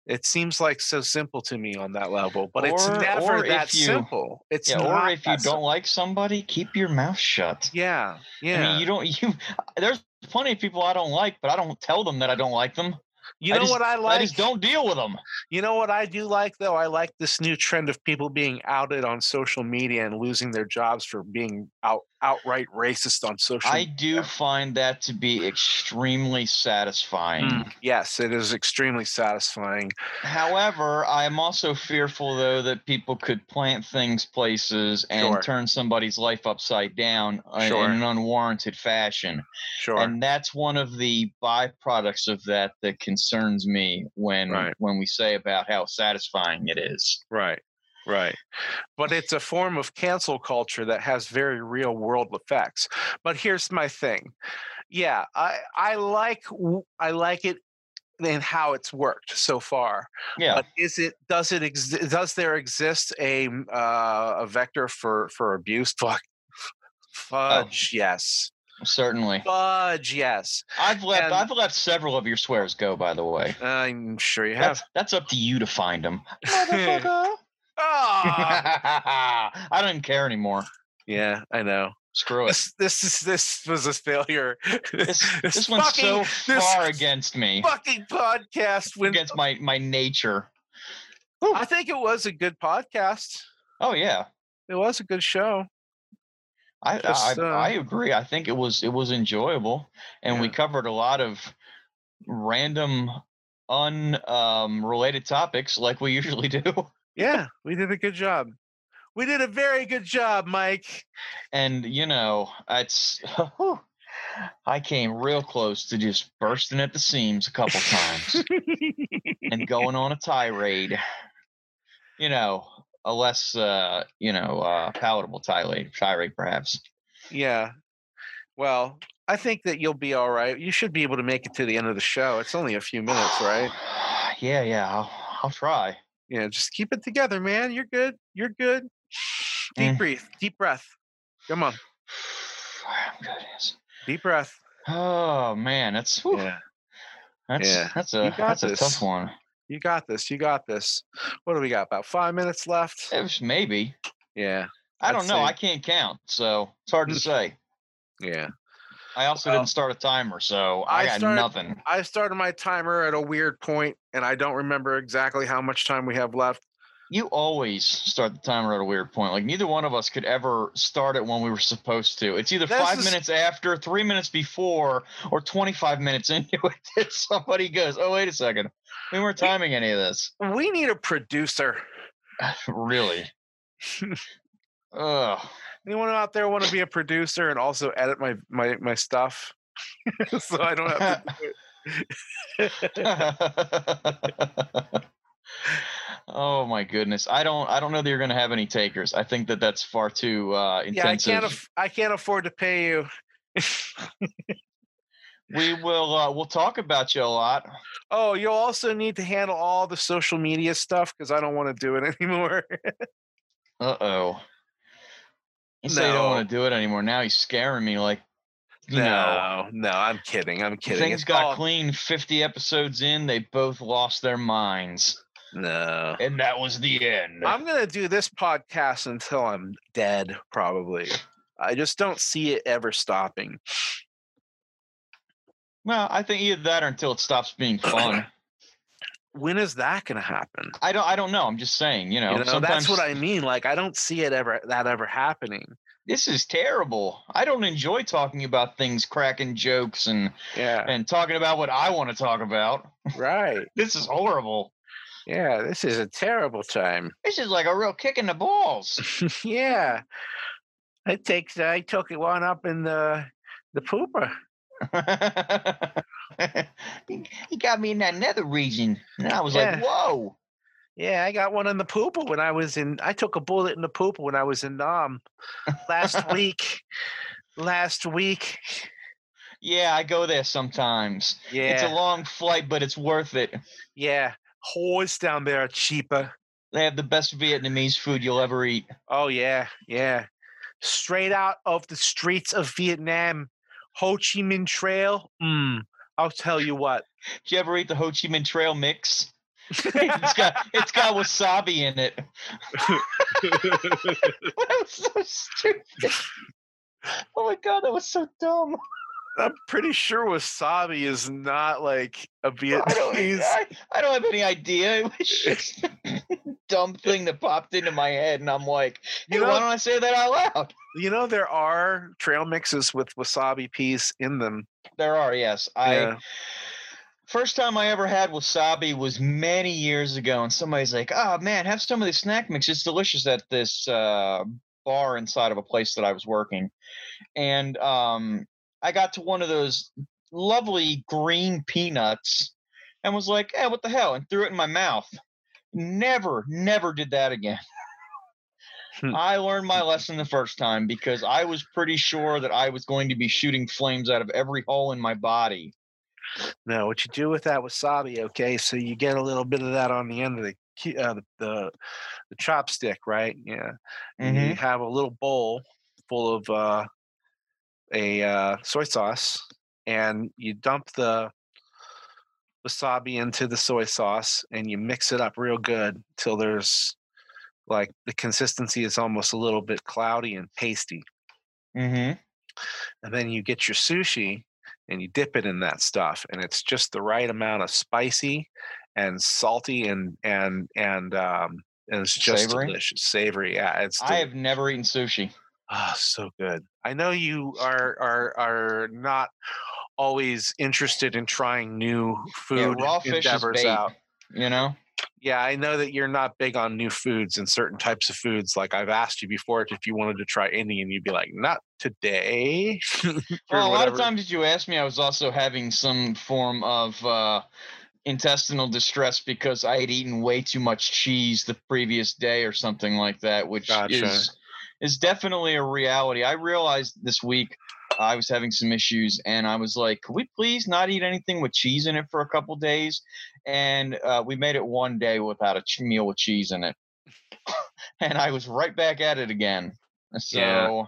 It seems like so simple to me on that level, but or, it's never that you, simple. It's yeah, or if you don't simple. like somebody, keep your mouth shut. Yeah, yeah. I mean, you don't. You there's plenty of people I don't like, but I don't tell them that I don't like them. You know just, what I like? I just don't deal with them. You know what I do like though? I like this new trend of people being outed on social media and losing their jobs for being out outright racist on social. I do find that to be extremely satisfying. Mm, yes, it is extremely satisfying. However, I'm also fearful though that people could plant things places and Sure. turn somebody's life upside down uh, Sure. in an unwarranted fashion. Sure. And that's one of the byproducts of that that concerns me when Right. when we say about how satisfying it is. Right. Right. But it's a form of cancel culture that has very real world effects. But here's my thing. Yeah, I I like I like it and how it's worked so far. Yeah. But is it does it exi- does there exist a uh, a vector for for abuse? Fuck. Fudge, yes. certainly. Fudge, yes. I've left and- I've let several of your swears go by the way. I'm sure you have. That's that's up to you to find them. Motherfucker. Ah! I don't even care anymore. yeah, I know. Screw it. This this is this was a failure. This, this one's so this far against me, fucking podcast. When against my my nature. I think it was a good podcast. Oh yeah, It was a good show. I Just, I, uh, I agree. I think it was it was enjoyable, and we covered a lot of random, un um, related topics like we usually do. Yeah, we did a good job. We did a very good job, Mike. And you know, it's I came real close to just bursting at the seams a couple times. and going on a tirade. You know, a less uh, you know, uh palatable tirade, tirade perhaps. yeah. Well, I think that you'll be all right. You should be able to make it to the end of the show. It's only a few minutes, right? yeah, yeah, I'll, I'll try. Yeah, just keep it together, man. You're good. You're good. Deep Mm. breathe. Deep breath. Come on. I'm good. yes. Deep breath. Oh man, that's whew, Yeah. that's yeah. that's a that's a tough one. You got this. You got this. What do we got? About five minutes left. Maybe. Yeah. I I'd don't know. say- I can't count, so it's hard to say. Yeah. I also Well, didn't start a timer, so I, I got started- nothing. I started my timer at a weird point, and I don't remember exactly how much time we have left. You always start the timer at a weird point. Like neither one of us could ever start it when we were supposed to. It's either That's five the minutes after, three minutes before, or twenty-five minutes into it that somebody goes, "Oh, wait a second, we weren't timing any of this." We need a producer. really? Ugh. Anyone out there want to be a producer and also edit my my my stuff, so I don't have to. Oh my goodness! I don't. I don't know that you're going to have any takers. I think that that's far too uh, Yeah, I can't. Aff- I can't afford to pay you. we will. Uh, we'll talk about you a lot. Oh, you'll also need to handle all the social media stuff because I don't want to do it anymore. Uh oh. You say you don't want to do it anymore. Now he's scaring me. Like, no, no, I'm kidding. I'm kidding. things It's got all- clean 50 episodes in. They both lost their minds. No. And that was the end. I'm gonna do this podcast until I'm dead, probably. I just don't see it ever stopping. well, I think either that or until it stops being fun. When is that gonna happen? I don't. I don't know. I'm just saying. You know, You know, sometimes that's what I mean. Like, I don't see it ever that ever happening. This is terrible. I don't enjoy talking about things, cracking jokes, and Yeah, and talking about what I want to talk about. right. This is horrible. Yeah, this is a terrible time. This is like a real kick in the balls. yeah, I take I took it one up in the the pooper. he, he got me in that nether region, and I was Yeah. like, "Whoa!" Yeah, I got one in the pooper when I was in. I took a bullet in the pooper when I was in Nam last week. Last week. Yeah, I go there sometimes. Yeah. It's a long flight, but it's worth it. Yeah, whores down there are cheaper. They have the best Vietnamese food you'll ever eat. Oh yeah, yeah. Straight out of the streets of Vietnam, Ho Chi Minh Trail. Mm, I'll tell you what. Did you ever eat the Ho Chi Minh Trail mix? it's got it's got wasabi in it. that was so stupid. Oh my god, that was so dumb. I'm pretty sure wasabi is not like a I don't, Vietnamese. I, I don't have any idea. It was just a dumb thing that popped into my head, and I'm like, hey, You know- why don't I say that out loud? You know, there are trail mixes with wasabi peas in them. There are, yes. I Yeah. First time I ever had wasabi was many years ago, and somebody's like, "Oh man, have some of this snack mix. It's delicious." At this uh, bar inside of a place that I was working, and um, I got to one of those lovely green peanuts, and was like, "Hey, what the hell?" and threw it in my mouth. Never, never did that again. Hmm. I learned my lesson the first time because I was pretty sure that I was going to be shooting flames out of every hole in my body. No, what you do with that wasabi, okay? So you get a little bit of that on the end of the uh, the, the the chopstick, right? Yeah. And Mhm. You have a little bowl full of uh, a uh, soy sauce, and you dump the wasabi into the soy sauce, and you mix it up real good till there's like the consistency is almost a little bit cloudy and pasty. Mm-hmm. and then you get your sushi and you dip it in that stuff and it's just the right amount of spicy and salty and and and um and it's just Savory? delicious savory yeah it's I have never eaten sushi. oh, so good i know you are are are not always interested in trying new food yeah, raw fish is endeavors bait. out You know, yeah i know that you're not big on new foods and certain types of foods like i've asked you before if you wanted to try indian you'd be like not today well, a lot of times you asked me, I was also having some form of uh, intestinal distress because I had eaten way too much cheese the previous day or something like that, which Gotcha. is is definitely a reality. I realized this week I was having some issues, and I was like, "Could we please not eat anything with cheese in it for a couple days?" And uh, we made it one day without a meal with cheese in it, and I was right back at it again. So. Yeah.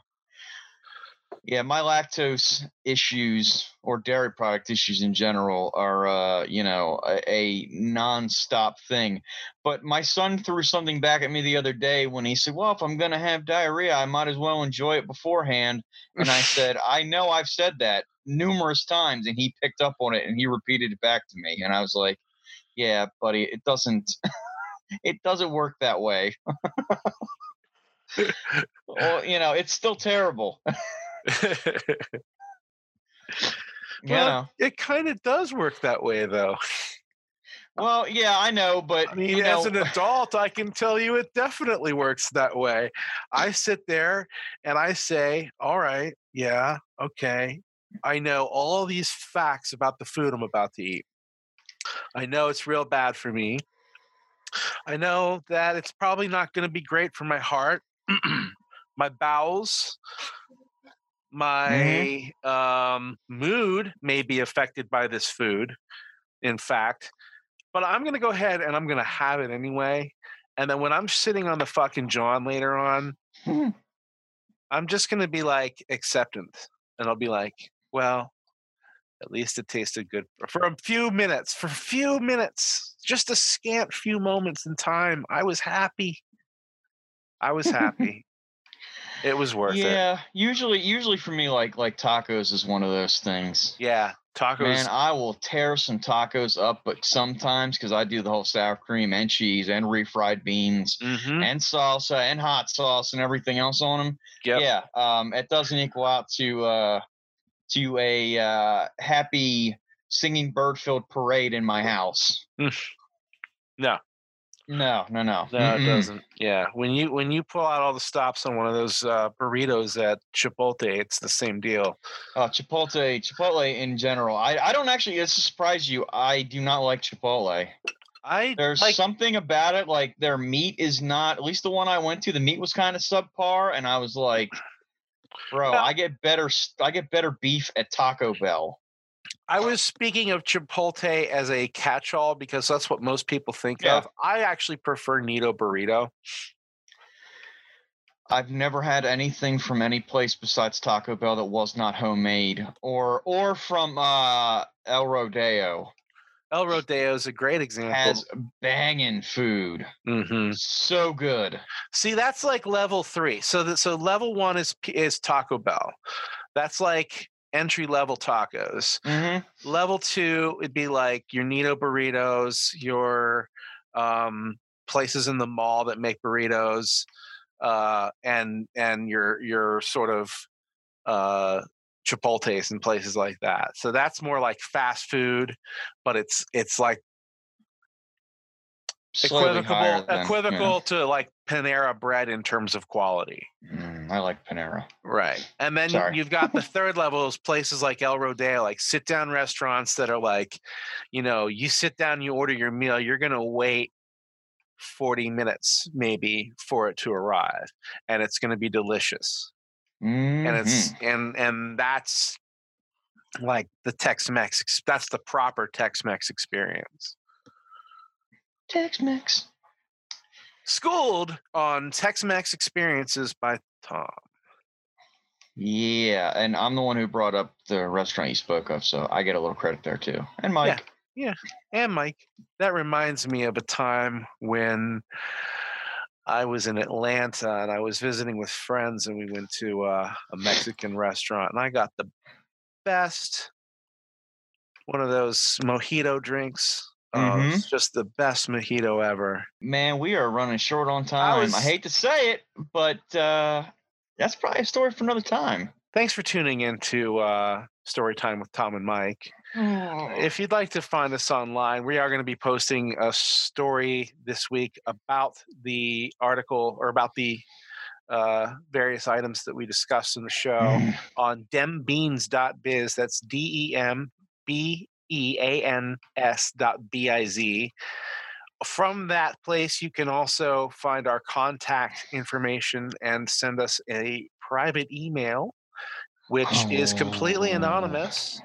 Yeah, my lactose issues or dairy product issues in general are, uh, you know, a, a non-stop thing. But my son threw something back at me the other day when he said, "Well, if I'm gonna have diarrhea, I might as well enjoy it beforehand." And I said, "I know I've said that numerous times," and he picked up on it and he repeated it back to me, and I was like, "Yeah, buddy, it doesn't." It doesn't work that way. well, you know, it's still terrible. yeah, Well, it kind of does work that way, though. Well, yeah, I know, but I mean, as know, an adult, I can tell you it definitely works that way. I sit there and I say, All right, yeah, okay. I know all these facts about the food I'm about to eat. I know it's real bad for me. I know that it's probably not going to be great for my heart, my bowels, my um, mood may be affected by this food, in fact. But I'm going to go ahead and I'm going to have it anyway. And then when I'm sitting on the fucking John later on, Mhm. I'm just going to be like acceptant. And I'll be like, well, at least it tasted good for a few minutes. For a few minutes, just a scant few moments in time, I was happy. I was happy. it was worth it. yeah, usually, usually for me, like like tacos is one of those things. Yeah, tacos. Man, I will tear some tacos up, but sometimes because I do the whole sour cream and cheese and refried beans Mhm, and salsa and hot sauce and everything else on them. Yep. Yeah, um, it doesn't equal out to uh, to a uh, happy singing bird-filled parade in my house. No. No, no, no. No, it Mm-mm. doesn't. Yeah, when you when you pull out all the stops on one of those uh, burritos at Chipotle, it's the same deal. Uh, Chipotle, Chipotle in general. I, I don't actually. It's a surprise you. I do not like Chipotle. I There's like something about it, like their meat is not. At least the one I went to, the meat was kind of subpar, and I was like, "Bro. I get better. I get better beef at Taco Bell." I was speaking of Chipotle as a catch-all because that's what most people think Yeah. of. I actually prefer Nito burrito. I've never had anything from any place besides Taco Bell that was not homemade, or or from uh, El Rodeo. El Rodeo is a great example. Has banging food, hmm so good. See, that's like level three. So that so level one is is Taco Bell. That's like entry level tacos. Mm-hmm. Level two would be like your Nito burritos, your um, places in the mall that make burritos, uh, and and your your sort of uh, Chipotle's and places like that. So that's more like fast food, but it's it's like equivocal than, equivocal to like Panera bread in terms of quality. Mm, I like Panera. Right. And then Sorry. you've got the third level is places like El Rodeo, like sit down restaurants that are like, you know, you sit down, you order your meal, you're going to wait 40 minutes maybe for it to arrive and it's going to be delicious. And it's Mhm. and and that's like the Tex-Mex that's the proper Tex-Mex experience. Tex-Mex. Schooled on Tex-Mex experiences by Tom. Yeah, and I'm the one who brought up the restaurant you spoke of, so I get a little credit there too. And Mike. Yeah. And Mike, that reminds me of a time when I was in Atlanta and I was visiting with friends and we went to uh, a Mexican restaurant and I got the best one of those mojito drinks. Oh, it's just the best mojito ever. Man, we are running short on time. I, was- hate to say it, but uh, that's probably a story for another time. Thanks for tuning in to uh, Story Time with Tom and Mike. If you'd like to find us online, we are going to be posting a story this week about the article or about the uh, various items that we discussed in the show Mm. on dembeans.biz. That's D E M B E A N S dot B I Z. From that place, you can also find our contact information and send us a private email, which is completely Oh. anonymous.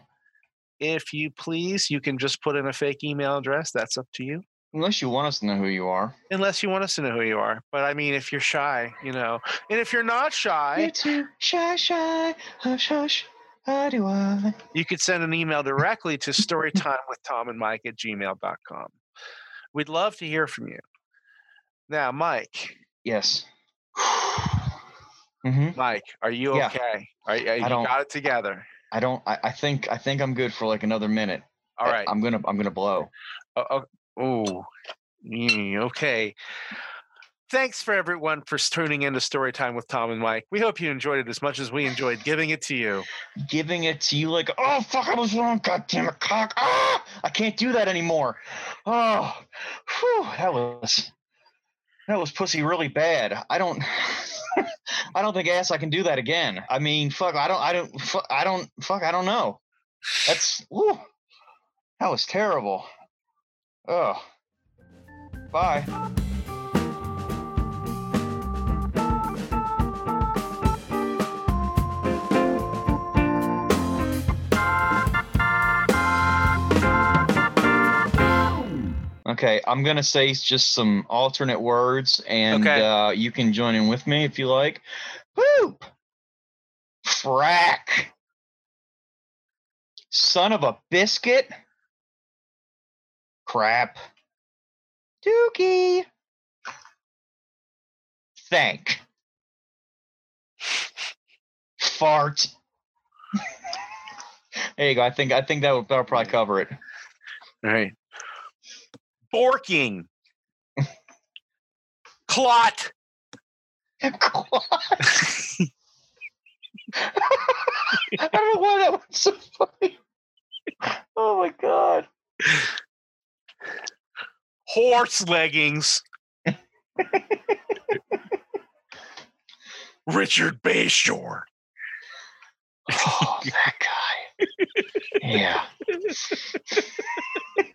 If you please, you can just put in a fake email address. That's up to you Unless you want us to know who you are. unless you want us to know who you are. But I mean, if you're shy, you know, and if you're not shy, You're too shy, shy, hush, hush. How do I? you could send an email directly to storytime with Tom and Mike at gmail.com. We'd love to hear from you. Now, Mike, Yes. hmm Mike, are you Yeah. okay? Are, are you I don't- got it together? I don't. I, I think. I think I'm good for like another minute. All right. I'm gonna. I'm gonna blow. Oh, oh, mm, okay. Thanks for everyone for tuning in to Storytime with Tom and Mike. We hope you enjoyed it as much as we enjoyed giving it to you. Giving it to you like, oh fuck, I was wrong. God damn it, cock. Ah, I can't do that anymore. Oh, whew, that was. That was pussy really bad. I don't. I don't think ass I can do that again. I mean, fuck. I don't. I don't. Fuck, I don't. Fuck. I don't know. That's. Woo, that was terrible. Oh. Bye. Okay, I'm gonna say just some alternate words, and Okay. uh, you can join in with me if you like. Poop, frack, son of a biscuit, crap, dookie, thank, fart. there you go. I think I think that would that'll probably cover it. All right. Borking. Clot. I don't know why that was so funny. Oh my god. Horse leggings. Richard Bayshore. Oh, that guy. Yeah.